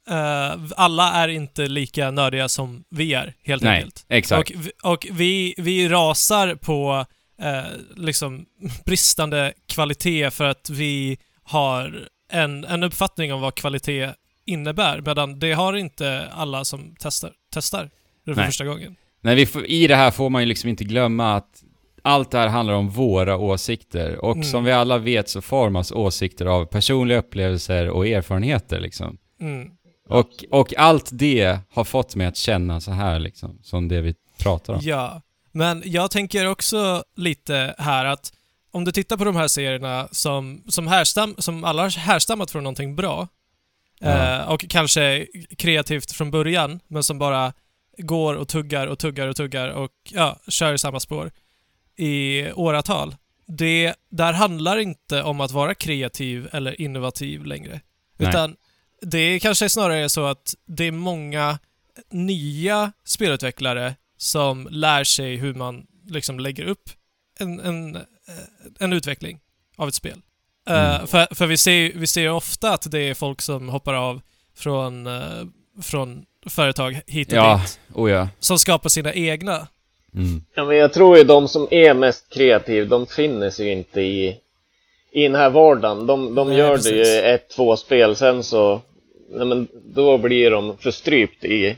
eh, eh, alla är inte lika nördiga som vi är, helt Nej, enkelt. exakt. Och, vi, och vi, vi rasar på eh, liksom bristande kvalitet för att vi har en, en uppfattning om vad kvalitet innebär, medan det har inte alla som testar, testar det för Nej. första gången. Nej, får, i det här får man ju liksom inte glömma att allt det här handlar om våra åsikter. Och Mm. som vi alla vet så formas åsikter av personliga upplevelser och erfarenheter liksom. Mm. Och, och allt det har fått mig att känna så här liksom, som det vi pratar om. Ja, men jag tänker också lite här att om du tittar på de här serierna som, som, härstam, som alla har härstammat från någonting bra Eh, och kanske kreativt från början, men som bara går och tuggar och tuggar och tuggar och ja, kör i samma spår i åratal. Det där handlar inte om att vara kreativ eller innovativ längre. Nej. Utan det kanske snarare är så att det är många nya spelutvecklare som lär sig hur man liksom lägger upp en, en, eh, en utveckling av ett spel. Eh, Mm. för för vi, ser, vi ser ju ofta att det är folk som hoppar av från, eh, från företag hit och Ja, dit, oh ja. som skapar sina egna. Mm. Ja, men jag tror ju de som är mest kreativa, de finner sig inte i, i den här vardagen. De, de Nej, gör precis. det ju ett, två spel, sen så, nej, men då blir de förstrypt i,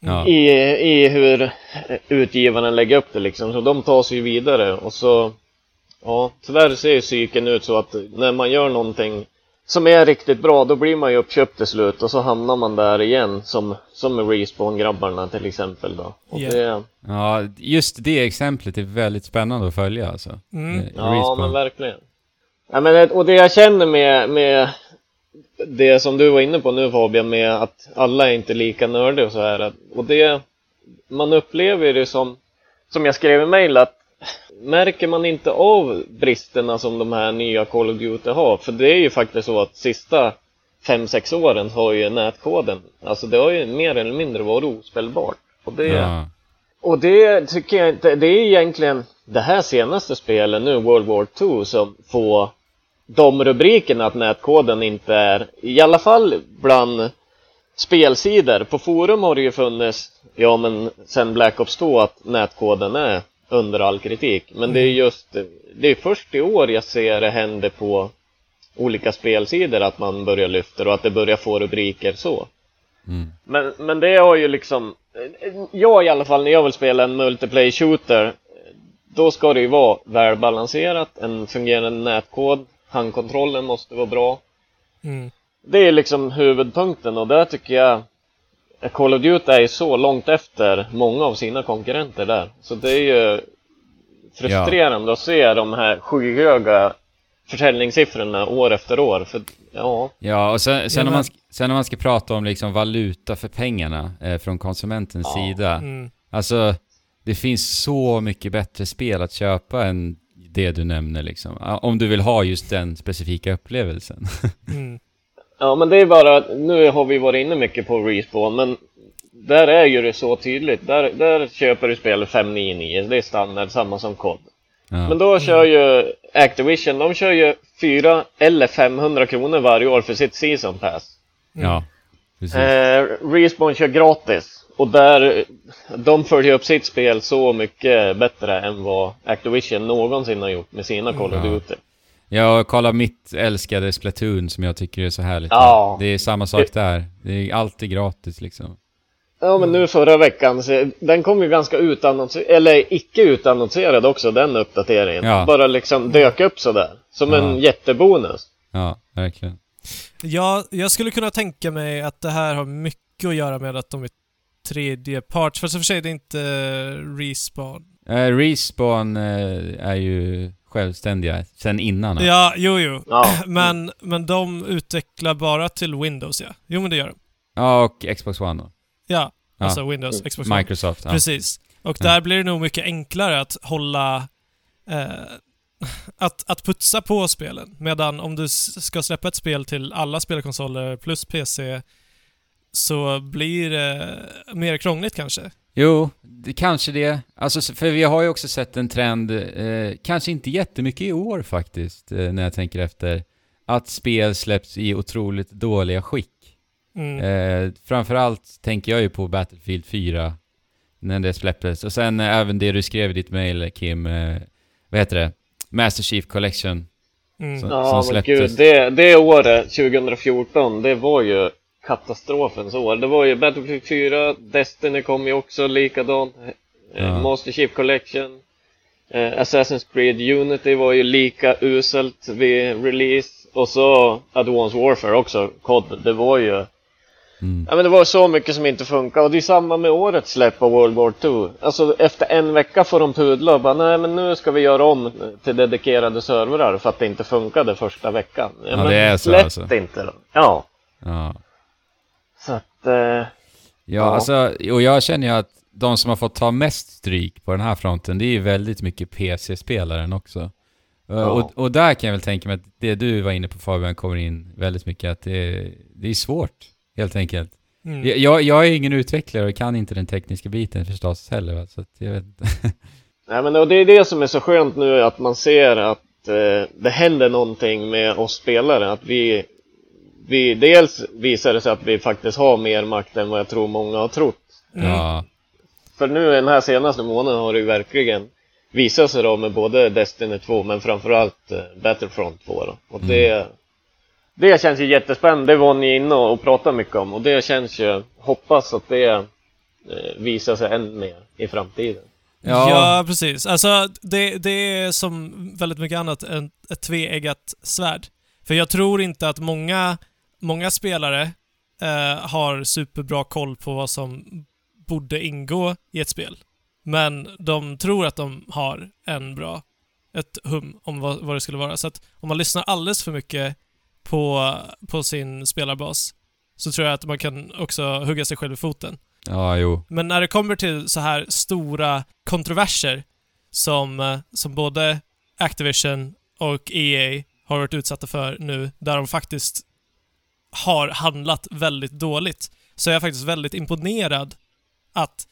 Ja. i, i hur utgivaren lägger upp det liksom. Så de tar sig ju vidare och så, ja, tyvärr ser ju psyken ut så att när man gör någonting som är riktigt bra, då blir man ju uppköpt till slut och så hamnar man där igen som, som med Respawn-grabbarna till exempel då. Och Ja. det, ja, just det exemplet är väldigt spännande att följa alltså. Mm. Eh, Ja, men verkligen. Ja, men, det- och det jag känner med, med det som du var inne på nu Fabian, med att alla är inte lika nördiga och så här. Och det, man upplever det som, som jag skrev i mejl, att märker man inte av bristerna som de här nya Call of Duty har? För det är ju faktiskt så att sista 5-6 åren har ju nätkoden, alltså det har ju mer eller mindre varit ospelbart. Och det, Ja. och det tycker jag inte, det är egentligen det här senaste spelet nu, World War 2, som får de rubrikerna att nätkoden inte är, i alla fall bland spelsidor. På forum har det ju funnits, ja men sen Black Ops 2, att nätkoden är under all kritik. Men det är just, det är först i år jag ser det hända på olika spelsidor att man börjar lyfta och att det börjar få rubriker så. Mm. Men, men det har ju liksom, jag i alla fall när jag vill spela en multiplayer shooter, då ska det ju vara välbalanserat, en fungerande nätkod, handkontrollen måste vara bra. Mm. Det är liksom huvudpunkten och där tycker jag Call of Duty är ju så långt efter många av sina konkurrenter där. Så det är ju frustrerande att se de här skyhöga försäljningssiffrorna år efter år. För ja, Ja, och sen, sen, Ja, om man, sen om man ska prata om liksom valuta för pengarna eh, från konsumentens Ja. sida. Mm. Alltså, det finns så mycket bättre spel att köpa än det du nämner liksom. Ja, Om du vill ha just den specifika upplevelsen. Mm. Ja, men det är bara, nu har vi varit inne mycket på Respawn, men där är ju det så tydligt. Där, där köper du spel 599, det är standard, samma som COD. Ja. Men då kör ju Activision, de kör ju 4 eller 500 kronor varje år för sitt Season Pass. ja, precis. Eh, Respawn kör gratis. Och där, de följer upp sitt spel så mycket bättre än vad Activision någonsin har gjort med sina Call of. Duty. Ja, och kolla mitt älskade Splatoon som jag tycker är så härligt. Ja. Det är samma sak där. Det är alltid gratis liksom. Ja men nu förra veckan, så, den kom ju ganska utannonserad, eller icke utannonserad också den uppdateringen. Ja. Bara liksom dök upp sådär. Som Ja. en jättebonus. Ja, verkligen. Ja, jag skulle kunna tänka mig att det här har mycket att göra med att de är tredje parts. Fast i och för sig det är inte eh, Respawn. Eh, Respawn eh, är ju självständiga sen innan. Ja, jo, jo. Ja. Men, men de utvecklar bara till Windows, ja. Jo, men det gör de. Ja, och Xbox One då. Ja, Ja. alltså Windows, Xbox One. Microsoft. Ja. Precis. Och Ja. där blir det nog mycket enklare att hålla, eh, att, att putsa på spelen. Medan om du ska släppa ett spel till alla spelkonsoler plus PC så blir det mer krångligt kanske. Jo, det, kanske det. Alltså, för vi har ju också sett en trend, eh, kanske inte jättemycket i år faktiskt, eh, när jag tänker efter, att spel släpps i otroligt dåliga skick. Mm. Eh, framförallt tänker jag ju på Battlefield 4, när det släpptes. Och sen eh, även det du skrev i ditt mail, Kim, eh, vad heter det? Master Chief Collection. Mm. Så- Ja, men släpptes. gud, det, det året, 2014, det var ju katastrofens år. Det var ju Battlefield 4, Destiny kom ju också likadant, eh, Ja. Master Chief Collection, eh, Assassin's Creed Unity var ju lika uselt vid release och så Advanced Warfare också, COD, det var ju Mm. Ja men det var så mycket som inte funkar och det är samma med årets släpp av World War 2 Alltså efter en vecka får de pudla och bara nej men nu ska vi göra om till dedikerade servrar för att det inte funkade första veckan Ja, men det är så släpp alltså. inte då Ja, Ja. Eh, Ja, alltså, och jag känner ju att de som har fått ta mest stryk på den här fronten, det är ju väldigt mycket PC-spelaren också. Uh, Ja. Och, och där kan jag väl tänka mig att det du var inne på Fabian kommer in väldigt mycket, att det, det är svårt, helt enkelt. Mm. Jag, jag, är ingen utvecklare och kan inte den tekniska biten förstås heller, så att jag vet. Nej men och det är det som är så skönt nu att man ser att eh, det händer någonting med oss spelare att vi vi, dels visar det sig att vi faktiskt har mer makt än vad jag tror många har trott Mm. Ja, För nu den här senaste månaden har det ju verkligen visat sig då med både Destiny 2 men framförallt eh, Battlefront 2 då. Och det, det känns ju jättespännande, det var ni inne och pratade mycket om och det känns ju, hoppas att det eh, visar sig än mer i framtiden. Ja. Ja, precis. Alltså, det, det är som väldigt mycket annat ett tveeggat svärd. För jag tror inte att många, många spelare eh, har superbra koll på vad som borde ingå i ett spel. Men de tror att de har en bra, ett hum om vad, vad det skulle vara. Så att om man lyssnar alldeles för mycket på, på sin spelarbas så tror jag att man kan också hugga sig själv i foten. ja jo. Men när det kommer till så här stora kontroverser som, eh, som både Activision och EA har varit utsatta för nu, där de faktiskt har handlat väldigt dåligt, så är jag faktiskt väldigt imponerad att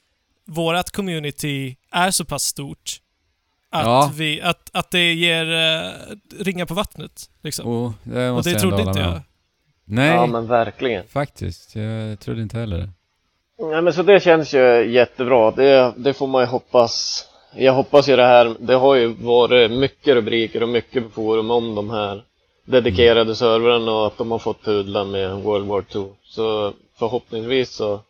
vårat community är så pass stort att, Ja. vi, att, att det ger uh, ringar på vattnet. Liksom. Oh, det och måste det jag trodde inte jag. med. Nej, Ja men verkligen. faktiskt. Jag trodde inte heller det. Nej men så det känns ju jättebra, det, det får man ju hoppas. Jag hoppas ju det här, det har ju varit mycket rubriker och mycket på forum om de här dedikerade servrarna och att de har fått pudla med World War 2. Så förhoppningsvis så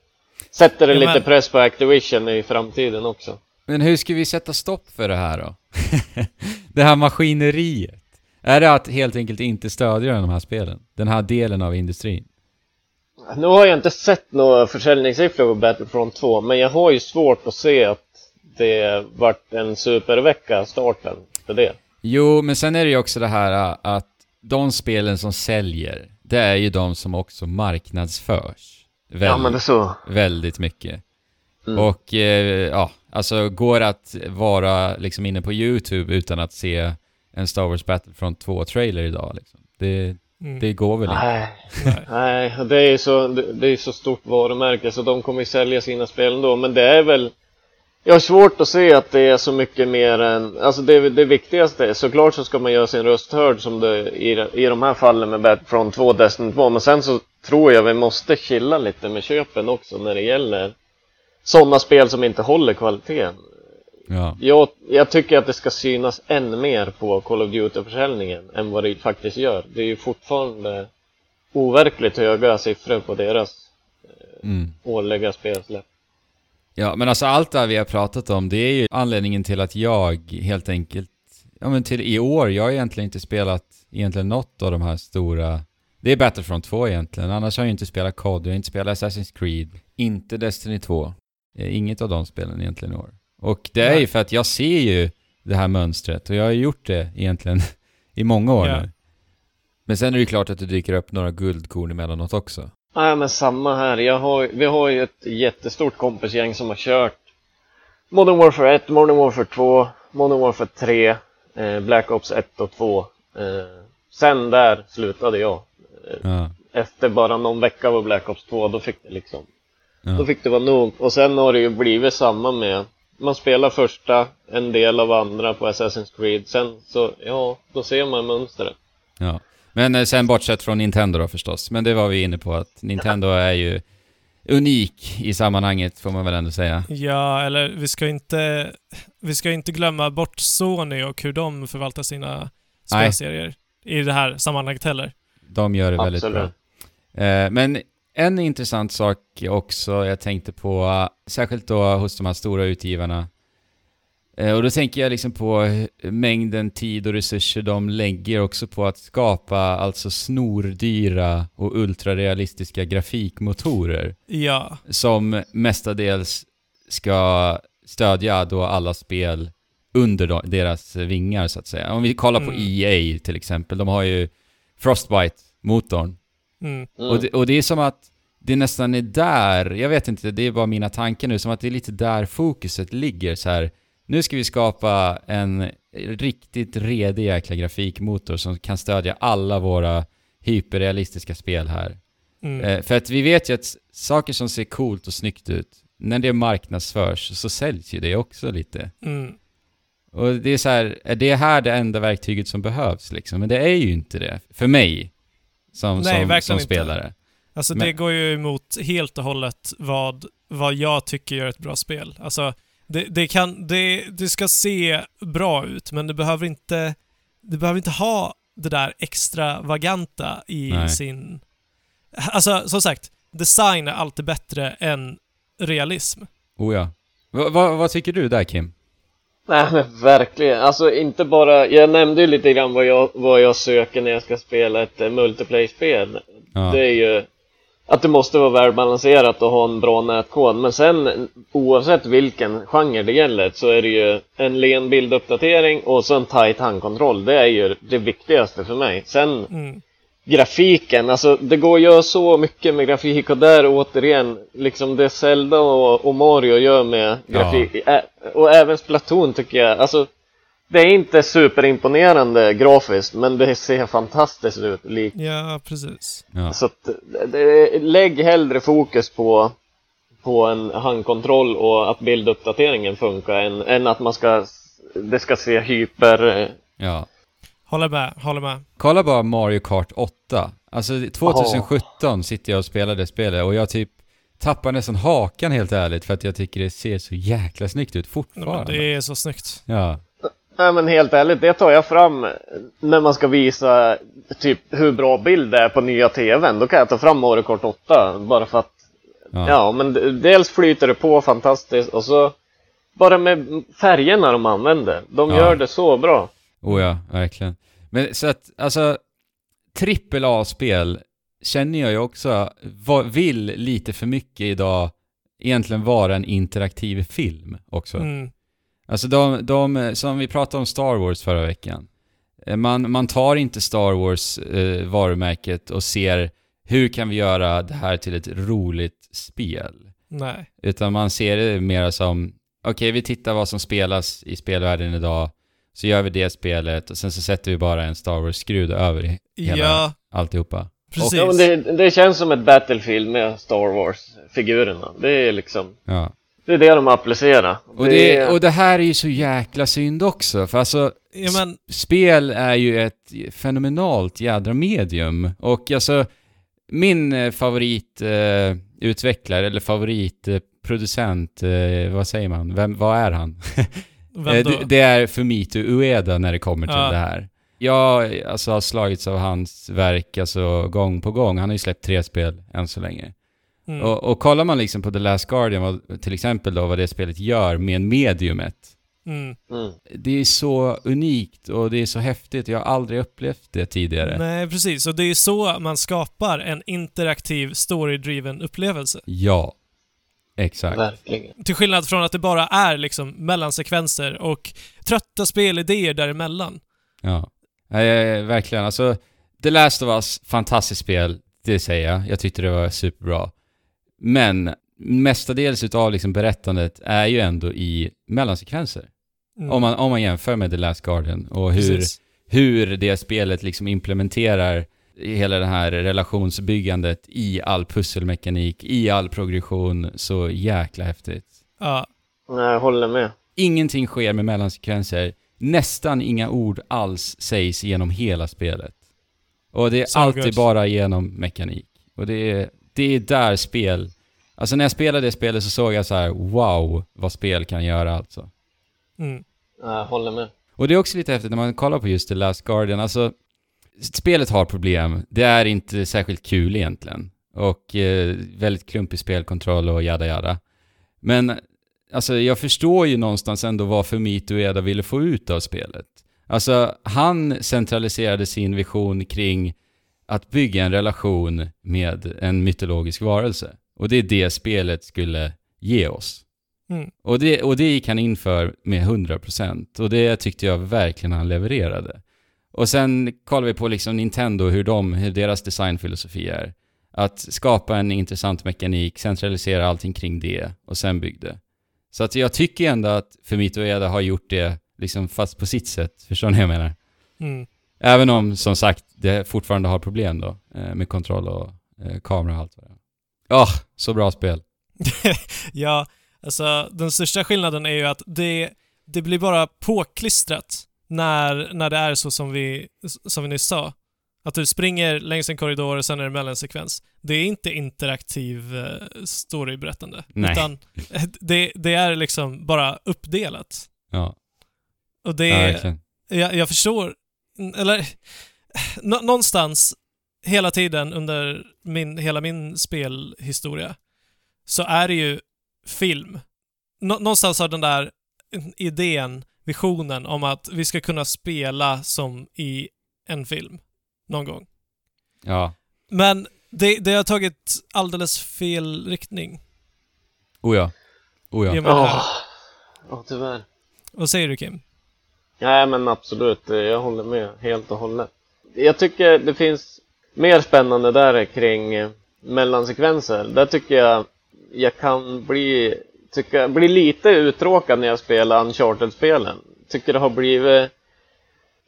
sätter det Ja, lite men- press på Activision i framtiden också. Men hur ska vi sätta stopp för det här då? det här maskineriet. Är det att helt enkelt inte stödja de här spelen? Den här delen av industrin? Nu har jag inte sett några försäljningssiffror på Battlefront 2 men jag har ju svårt att se att det vart en supervecka starten för det. Jo, men sen är det ju också det här äh, att de spelen som säljer, det är ju de som också marknadsförs. Väldigt, Ja men det är så. väldigt mycket. Mm. Och eh, ja, alltså går att vara liksom inne på YouTube utan att se en Star Wars Battlefront 2-trailer idag liksom. Det, Mm. det går väl inte? Nej. Nej. Det är ju så, det, det är så stort varumärke så de kommer ju sälja sina spel ändå. Men det är väl, jag har svårt att se att det är så mycket mer än, alltså det, det viktigaste, såklart så ska man göra sin röst hörd som det i, i de här fallen med Battlefront 2 och Destiny 2. Men sen så tror jag vi måste chilla lite med köpen också när det gäller sådana spel som inte håller kvaliteten. Ja. Jag, jag tycker att det ska synas än mer på Call of Duty-försäljningen än vad det faktiskt gör. Det är ju fortfarande overkligt höga siffror på deras Mm. årliga spelsläpp. Ja, men alltså allt det här vi har pratat om, det är ju anledningen till att jag helt enkelt, ja men till i år, jag har egentligen inte spelat egentligen något av de här stora, det är Battlefront 2 egentligen, annars har jag inte spelat COD, jag har inte spelat Assassin's Creed, inte Destiny 2, Eh, inget av de spelen egentligen i år. Och det är ju för att jag ser ju det här mönstret, och jag har gjort det egentligen i många år Ja. nu. Men sen är det ju klart att det dyker upp några guldkorn emellanåt också. Nej men samma här. Jag har, vi har ju ett jättestort kompisgäng som har kört Modern Warfare 1, Modern Warfare 2, Modern Warfare 3. eh, Black Ops 1 och 2. Eh, sen där slutade jag. Ja. Efter bara någon vecka av Black Ops 2, då fick det liksom Ja. Då fick det vara nog. Och sen har det ju blivit samma med man spelar första, en del av andra på Assassin's Creed. Sen så, ja, då ser man mönstret. Ja. Men eh, sen bortsett från Nintendo då förstås. Men det var vi inne på att Nintendo är ju unik i sammanhanget får man väl ändå säga. Ja, eller vi ska inte... Vi ska inte glömma bort Sony och hur de förvaltar sina spelserier i det här sammanhanget heller. De gör det väldigt Absolut. bra. Eh, Men en intressant sak också jag tänkte på, särskilt då hos de här stora utgivarna. Eh, Och då tänker jag liksom på mängden tid och resurser de lägger också på att skapa alltså snordyra och ultrarealistiska grafikmotorer. Ja, som mestadels ska stödja då alla spel under deras vingar så att säga. Om vi kollar på Mm. EA till exempel, de har ju Frostbite-motorn. mm. Mm. Och, det, och det är som att det nästan är där, jag vet inte, det är bara mina tankar nu, som att det är lite där fokuset ligger så här. Nu ska vi skapa en riktigt redig jäkla grafikmotor som kan stödja alla våra hyperrealistiska spel här. Mm. Eh, för att vi vet ju att saker som ser coolt och snyggt ut, när det marknadsförs så säljs ju det också lite. Mm. Och det är så här, är det här det enda verktyget som behövs liksom? Men det är ju inte det. För mig. Som, Nej, som, som inte. spelare. Alltså Men- det går ju emot helt och hållet vad, vad jag tycker gör ett bra spel. Alltså, det, det kan, det, det ska se bra ut, men det behöver inte, det behöver inte ha det där extravaganta i Nej. sin... Alltså, som sagt, design är alltid bättre än realism. Oh ja. Va, va, vad tycker du där Kim? Nej men verkligen, alltså inte bara, jag nämnde ju lite grann vad jag, vad jag söker när jag ska spela ett multiplayer-spel. Ja. Det är ju att det måste vara välbalanserat och ha en bra nätkod. Men sen oavsett vilken genre det gäller så är det ju en len bilduppdatering och så en tight handkontroll. Det är ju det viktigaste för mig. Sen Mm. grafiken, alltså det går göra så mycket med grafik och där återigen, liksom det Zelda och, och Mario gör med grafik, ä, och även Splatoon tycker jag, alltså det är inte superimponerande grafiskt, men det ser fantastiskt ut. Lik, Ja, precis. Ja. så att, det- lägg hellre fokus på, på en handkontroll och att bilduppdateringen funkar än, än att man ska, det ska se hyper... ja. Håller med, håller med. Kolla bara Mario Kart 8. Alltså 2017 sitter jag och spelar det spelet och jag typ tappar nästan hakan helt ärligt för att jag tycker det ser så jäkla snyggt ut fortfarande. det är så snyggt. Ja. Nej men helt ärligt, det tar jag fram när man ska visa typ hur bra bild det är på nya TVn. Då kan jag ta fram Kart 8 bara för att, Ja. ja men dels flyter det på fantastiskt och så bara med färgerna de använder. De Ja. gör det så bra. Oh ja, verkligen. Men så att, alltså, trippel A-spel känner jag ju också vill lite för mycket idag egentligen vara en interaktiv film också. Mm. Alltså de, de, som vi pratade om Star Wars förra veckan. Eh, Man, man tar inte Star Wars eh, varumärket och ser hur kan vi göra det här till ett roligt spel? Nej. Utan man ser det mer som, okej vi tittar vad som spelas i spelvärlden idag, så gör vi det spelet och sen så sätter vi bara en Star Wars-skrud över i hela Ja, alltihopa. precis. Ja, men det, det känns som ett Battlefield med Star Wars-figurerna. Det är liksom, Ja. Det är det de applicerar. Och det, och det här är ju så jäkla synd också, för alltså Ja, men, spel är ju ett fenomenalt jädra medium. Och alltså, min eh, favoritutvecklare, eh, utvecklare, eller favoritproducent, eh, vad säger man? Vem, vad är han? vem Eh, då? det, det är Fumito Ueda när det kommer till Ja. det här. Jag alltså, har slagits av hans verk alltså, gång på gång. Han har ju släppt tre spel än så länge. Mm. Och, och kollar man liksom på The Last Guardian, vad, till exempel då, vad det spelet gör med mediumet. Mm. Mm. Det är så unikt och det är så häftigt. Jag har aldrig upplevt det tidigare. Nej, precis. Och det är ju så man skapar en interaktiv story-driven upplevelse. Ja. Exakt. Verkligen. Till skillnad från att det bara är liksom mellansekvenser och trötta spelidéer däremellan. Ja. Nej, verkligen. Alltså, The Last of Us, fantastiskt spel. Det säger jag. Jag tyckte det var superbra. Men mestadels utav liksom berättandet är ju ändå i mellansekvenser. Mm. Om, man, om man jämför med The Last Guardian och hur, Precis. hur det spelet liksom implementerar hela det här relationsbyggandet i all pusselmekanik, i all progression, så jäkla häftigt. Ja, Nej, jag håller med. Ingenting sker med mellansekvenser. Nästan inga ord alls sägs genom hela spelet. Och det är So alltid bara genom mekanik. Och det är, det är där spel... Alltså när jag spelade det spelet så såg jag så här: wow, vad spel kan göra alltså. mm. Jag håller med. Och det är också lite häftigt när man kollar på just The Last Guardian, alltså spelet har problem. Det är inte särskilt kul egentligen. Och eh, väldigt klumpig spelkontroll och jada jada. Men alltså jag förstår ju någonstans ändå vad Fumito Ueda ville få ut av spelet. Alltså han centraliserade sin vision kring att bygga en relation med en mytologisk varelse. Och det är det spelet skulle ge oss. Mm. Och det, och det gick han in för med 100% och det tyckte jag verkligen han levererade. Och sen kollar vi på liksom Nintendo, hur, de, hur deras designfilosofi är. Att skapa en intressant mekanik, centralisera allting kring det och sen byggde. Så att jag tycker ändå att Fumito Ueda har gjort det, liksom fast på sitt sätt. Förstår ni vad jag menar? Mm. Även om, som sagt, det fortfarande har problem då eh, med kontroll och eh, kamera och allt vad det är. Åh, så bra spel. ja, alltså den största skillnaden är ju att det, det blir bara påklistrat när, när det är så som vi, som vi nyss sa. Att du springer längs en korridor och sen är det mellansekvens. Det är inte interaktiv eh, storyberättande. Nej. Utan det, det är liksom bara uppdelat. Ja, Och det ja jag, jag förstår, eller nå, någonstans hela tiden under min, hela min spelhistoria så är det ju film. Nå, någonstans har den där idén, visionen om att vi ska kunna spela som i en film någon gång. Ja. Men det, det har tagit alldeles fel riktning. Oh ja. Oh ja. i och med det här. Åh, ja, tyvärr. Vad säger du Kim? Nej, men absolut. Jag håller med helt och hållet. Jag tycker det finns mer spännande där kring eh, mellansekvenser. Där tycker jag jag kan bli, tycker jag, bli lite uttråkad när jag spelar Uncharted-spelen. Tycker det har blivit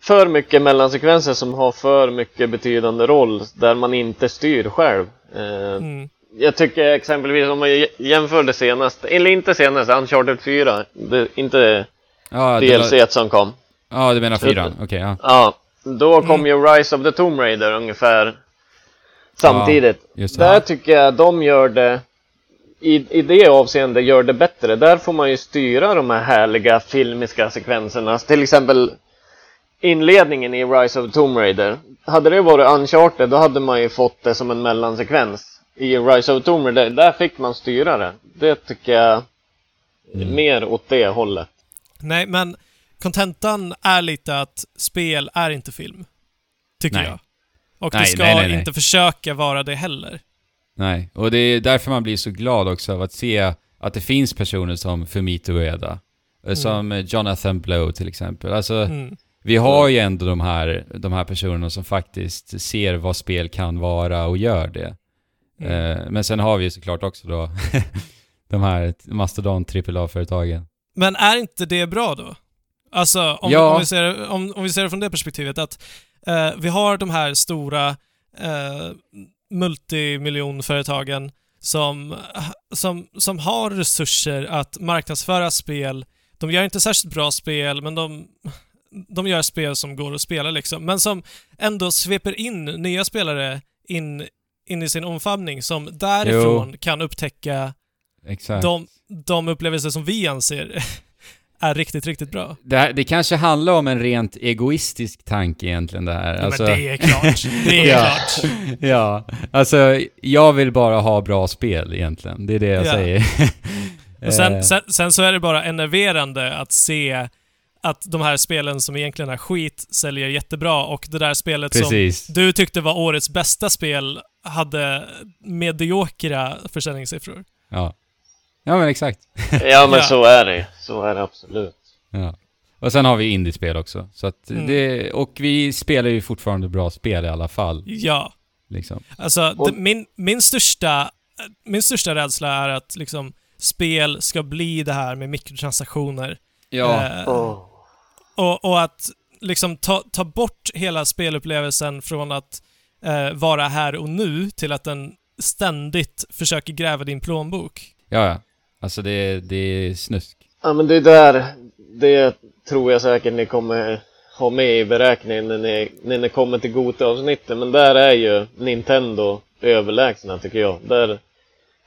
för mycket mellansekvenser som har för mycket betydande roll där man inte styr själv. Eh, Mm. Jag tycker exempelvis om man jämför det senaste, eller inte senaste, Uncharted 4, det, inte det DLC var, som kom. ja, du menar fyran? Okej, ja. Ja, då kom Mm. ju Rise of the Tomb Raider ungefär samtidigt. Det. Där tycker jag de gör det i, i det avseendet gör det bättre. Där får man ju styra de här härliga filmiska sekvenserna. Till exempel inledningen i Rise of the Tomb Raider. Hade det varit Uncharted då hade man ju fått det som en mellansekvens. I Rise of the Tomb Raider, där fick man styra det. Det tycker jag Mm. mer åt det hållet. Nej, men kontentan är lite att spel är inte film. Tycker Nej. jag. Och Nej, det ska nej, inte försöka vara det heller. Nej, och det är därför man blir så glad också av att se att det finns personer som Fumito Ueda. eh, Som eh, Jonathan Blow till exempel. Alltså, Mm. vi har ju ändå de här, de här personerna som faktiskt ser vad spel kan vara och gör det. Mm. Eh, men sen har vi ju såklart också då de här mastodon AAA-företagen. Men är inte det bra då? Alltså, om, Ja. om, vi, ser, om, om vi ser det från det perspektivet att eh, vi har de här stora eh, multimiljonföretagen som, som, som har resurser att marknadsföra spel. De gör inte särskilt bra spel, men de, de gör spel som går att spela liksom. Men som ändå sveper in nya spelare in, in i sin omfamning som därifrån kan upptäcka Exakt. de, de upplevelser som vi anser är riktigt, riktigt bra. Det, här, det kanske handlar om en rent egoistisk tanke egentligen det här. Alltså- Men det är klart. Det är Ja. klart. ja, alltså jag vill bara ha bra spel egentligen. Det är det jag Ja. säger. Och sen, Eh, sen, sen så är det bara enerverande att se att de här spelen som egentligen är skit säljer jättebra och det där spelet Precis. som du tyckte var årets bästa spel hade mediokra försäljningssiffror. Ja. Ja men exakt. Ja men Ja. så är det Så är det absolut. Ja. Och sen har vi indiespel också. Så att Mm. det, och vi spelar ju fortfarande bra spel i alla fall. Ja. Liksom. Alltså, Och- det, min, min, största, min största rädsla är att liksom spel ska bli det här med mikrotransaktioner. Ja, Eh, Åh. och, och att liksom ta, ta bort hela spelupplevelsen från att eh, vara här och nu till att den ständigt försöker gräva din plånbok. ja, ja. Alltså det, det är snusk. Ja men det är där, det tror jag säkert ni kommer ha med i beräkningen när ni, när ni kommer till Gota-avsnittet. Men där är ju Nintendo överlägsna tycker jag. Där,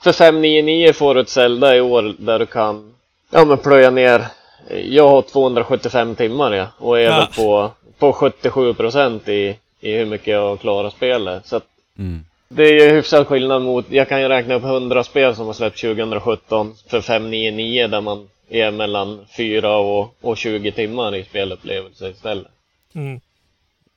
för 599 får du ett Zelda i år där du kan ja, men plöja ner. Jag har 275 timmar ja, och är Ja. väl på, på 77% i, i hur mycket jag har klarat spelet. Så att Mm. Det är ju hyfsad skillnad mot, jag kan ju räkna upp 100 spel som har släppts 2017 för 599 där man är mellan 4 och, och 20 timmar i spelupplevelse istället. Mm.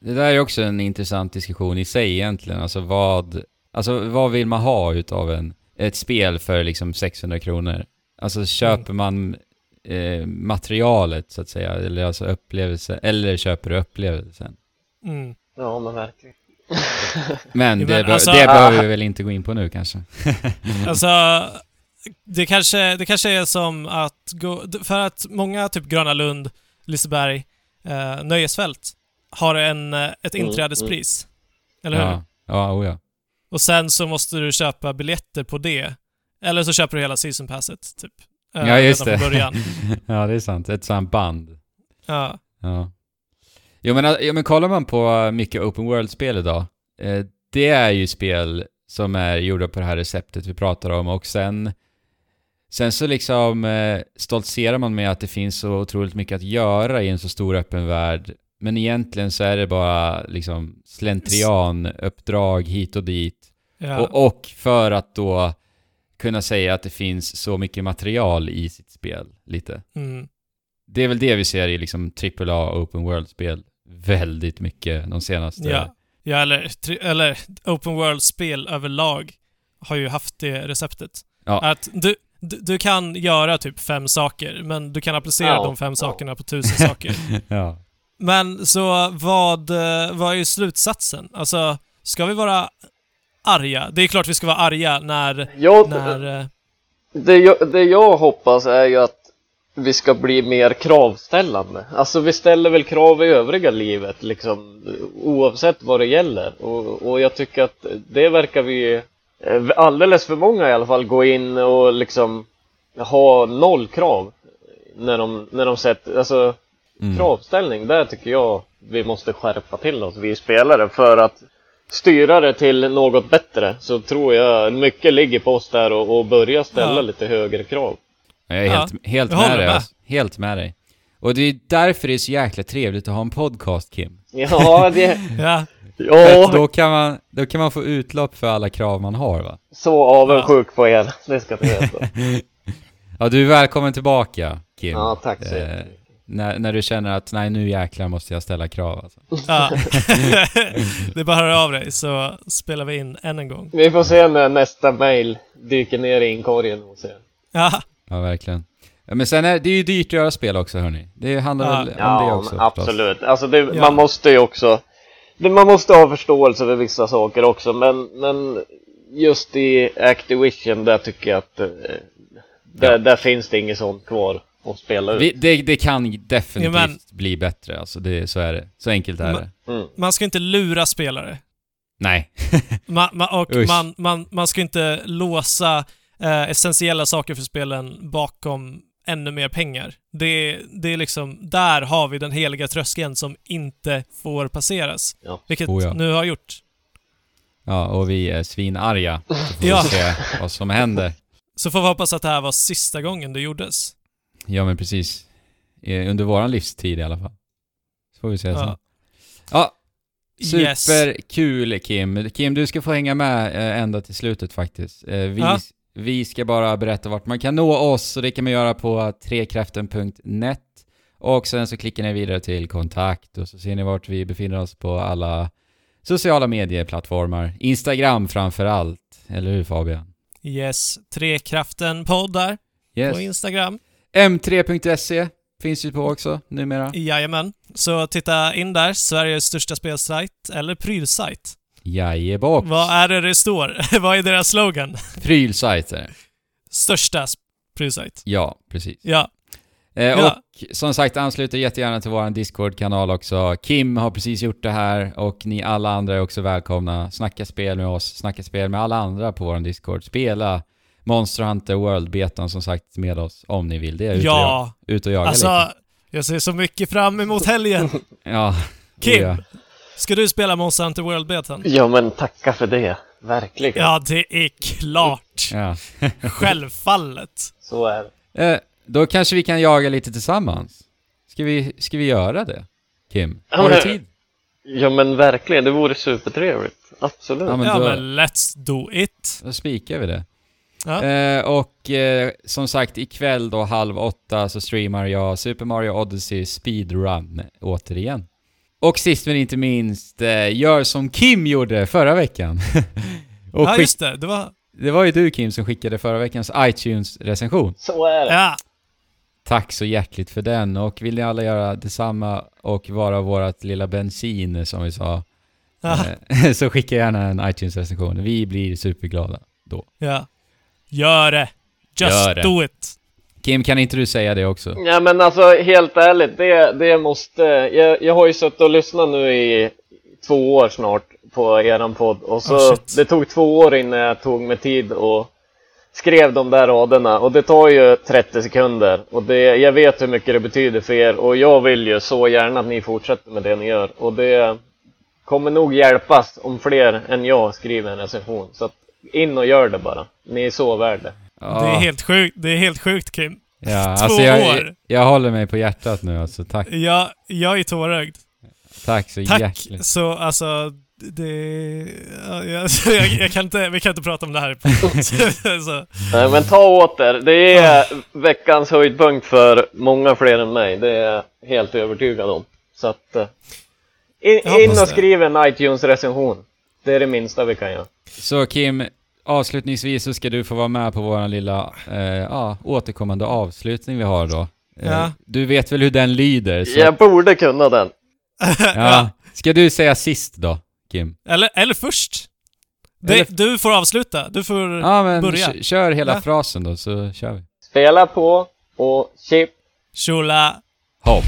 Det där är också en intressant diskussion i sig egentligen. Alltså vad, alltså vad vill man ha utav en, ett spel för liksom 600 kronor? Alltså köper man eh, materialet så att säga, eller alltså upplevelse, eller köper du upplevelsen? Mm. Ja men verkligen. Men, det, men alltså- det behöver vi väl inte gå in på nu kanske? Alltså, det kanske, det kanske är som att gå... För att många, typ Gröna Lund, Liseberg, eh, Nöjesfält, har en, eh, ett Mm, inträdespris. Eller hur? Ja, ja, oh ja. Och sen så måste du köpa biljetter på det. Eller så köper du hela season passet, typ. Eh, Ja, just redan det. från början. ja, det är sant. Ett sånt band. Ja. Ja. Jo men, ja, men kollar man på mycket open world-spel idag, eh, det är ju spel som är gjorda på det här receptet vi pratar om och sen Sen så liksom eh, stoltserar man med att det finns så otroligt mycket att göra i en så stor öppen värld men egentligen så är det bara liksom slentrian, uppdrag hit och dit ja. och, och för att då kunna säga att det finns så mycket material i sitt spel, lite. Mm. Det är väl det vi ser i liksom AAA Open World-spel väldigt mycket de senaste... Ja. ja, eller, eller Open World-spel överlag har ju haft det receptet. Ja. Att du, du, du kan göra typ fem saker, men du kan applicera Ja, de fem ja. sakerna på tusen saker. ja. Men så vad, eh, vad är slutsatsen? Alltså, ska vi vara arga? Det är klart vi ska vara arga när... Jag, när eh, det, jag, det jag hoppas är ju att vi ska bli mer kravställande. Alltså vi ställer väl krav i övriga livet liksom oavsett vad det gäller. Och, och jag tycker att det verkar vi eh, alldeles för många i alla fall gå in och liksom ha noll krav när de, när de sätter, alltså Mm. kravställning, där tycker jag vi måste skärpa till oss, vi spelare, för att styra det till något bättre så tror jag mycket ligger på oss där och, och börja ställa Ja. lite högre krav. Jag är Ja, helt, helt jag med dig. med. Alltså. Helt med dig. Och det är därför det är så jäkla trevligt att ha en podcast, Kim. Ja, det... ja, Ja, då kan, man, då kan man få utlopp för alla krav man har, va? så avundsjuk på er, det ska ni veta. Ja, du är välkommen tillbaka, Kim. Ja, tack så Eh, när, när du känner att nej, nu jäklar måste jag ställa krav alltså. ja. det är bara att höra av dig så spelar vi in än en gång. Vi får se när nästa mail dyker ner i inkorgen hos er. Ja, Ja, verkligen. Men sen är det ju dyrt att göra spel också, hörni. Det handlar Ja. väl om det Ja, också. men förstås. absolut. Alltså det, Ja. man måste ju också det, Man måste ha förståelse för vissa saker också men, men just i Activision där tycker jag att eh, där, Ja. där finns det inget sånt kvar att spela ut. Vi, det, det kan definitivt Ja, men- bli bättre, alltså. Det, så är det. Så enkelt är Men- det. Mm. man ska inte lura spelare. Nej. Ma, ma, och man, man, man ska inte låsa eh, essentiella saker för spelen bakom ännu mer pengar. Det, det är liksom, där har vi den heliga tröskeln som inte får passeras. Ja. Vilket Oh ja. nu har gjort. Ja, och vi är svinarga. Så får Ja. vi se vad som händer. Så får vi hoppas att det här var sista gången det gjordes. Ja, men precis. Eh, Under våran livstid i alla fall. Så får vi se sen. Ja. Ja, Yes. superkul Kim. Kim, du ska få hänga med eh, ända till slutet faktiskt. Eh, vi, Ja. Vi ska bara berätta vart man kan nå oss och det kan man göra på trekraften.net. Och sen så klickar ni vidare till kontakt och så ser ni vart vi befinner oss på alla sociala medieplattformar. Instagram framför allt. Eller hur Fabian? Yes. Trekraften poddar Yes. på Instagram. M3.se finns ju på också numera. Jajamän. Så titta in där. Sveriges största spelsajt, eller prylsajt. Jajebox. Vad är det det står? Vad är deras slogan? Prylsajter. Största prylsajt. Ja, precis. Ja. Eh, Ja. Och som sagt, anslut er jättegärna till vår Discord-kanal också. Kim har precis gjort det här och ni alla andra är också välkomna. Snacka spel med oss, snacka spel med alla andra på vår Discord. Spela Monster Hunter World-betan som sagt med oss om ni vill det. Ut och, Ja, jag, ut och jaga alltså, lite. jag ser så mycket fram emot helgen. Ja. Kim, Oh, ja. Ska du spela Monster Hunter World-betan? Ja men tacka för det. Verkligen. Ja, det är klart. ja. Självfallet. Så är det. Eh, då kanske vi kan jaga lite tillsammans. Ska vi, ska vi göra det? Kim? Ja, Har du tid? Ja men verkligen, det vore supertrevligt. Absolut. Ja, men ja, då- men let's do it. Då spikar vi det. Ja. Eh, och eh, som sagt, ikväll då halv åtta så streamar jag Super Mario Odyssey Speedrun återigen. Och sist men inte minst, eh, gör som Kim gjorde förra veckan. och Ja, just det. Det var... det var ju du Kim som skickade förra veckans iTunes-recension. Så är det. Ja. Tack så hjärtligt för den och vill ni alla göra detsamma och vara vårat lilla bensin som vi sa, Ja. eh, så skicka gärna en iTunes-recension. Vi blir superglada då. ja. Gör det. Just Gör det. do it. Kim, kan inte du säga det också? Ja men alltså helt ärligt, det, det måste... Jag, jag har ju suttit och lyssnat nu i två år snart på eran podd. Och så Oh, det tog två år innan jag tog mig tid och skrev de där raderna. Och det tar ju 30 sekunder. Och det, jag vet hur mycket det betyder för er. Och jag vill ju så gärna att ni fortsätter med det ni gör. Och det kommer nog hjälpas om fler än jag skriver en recension. Så att in och gör det bara. Ni är så värd det. Ja. Det är helt sjukt. Det är helt sjukt Kim. Ja, Två alltså jag, år. jag håller mig på hjärtat nu alltså. Tack, Jag, jag är tårögd. tack så Tack. hjärtligt. Så alltså, det... Ja, jag, jag, jag kan inte, vi kan inte prata om det här. så, Nej men ta åt er. Det är veckans höjdpunkt för många fler än mig. Det är jag helt övertygad om. Så att... eh, In, in och skriv en iTunes-recension. Det är det minsta vi kan göra. Så Kim, avslutningsvis så ska du få vara med på vår lilla eh, ja, återkommande avslutning vi har då. Eh, Ja. Du vet väl hur den lyder? Så, Jag borde kunna den. ja. Ska du säga sist då, Kim? Eller, eller först. Det, Eller- Du får avsluta. Du får Ja men börja. kör hela Ja. frasen då så kör vi. Spela på och chip Tjola. Hopp!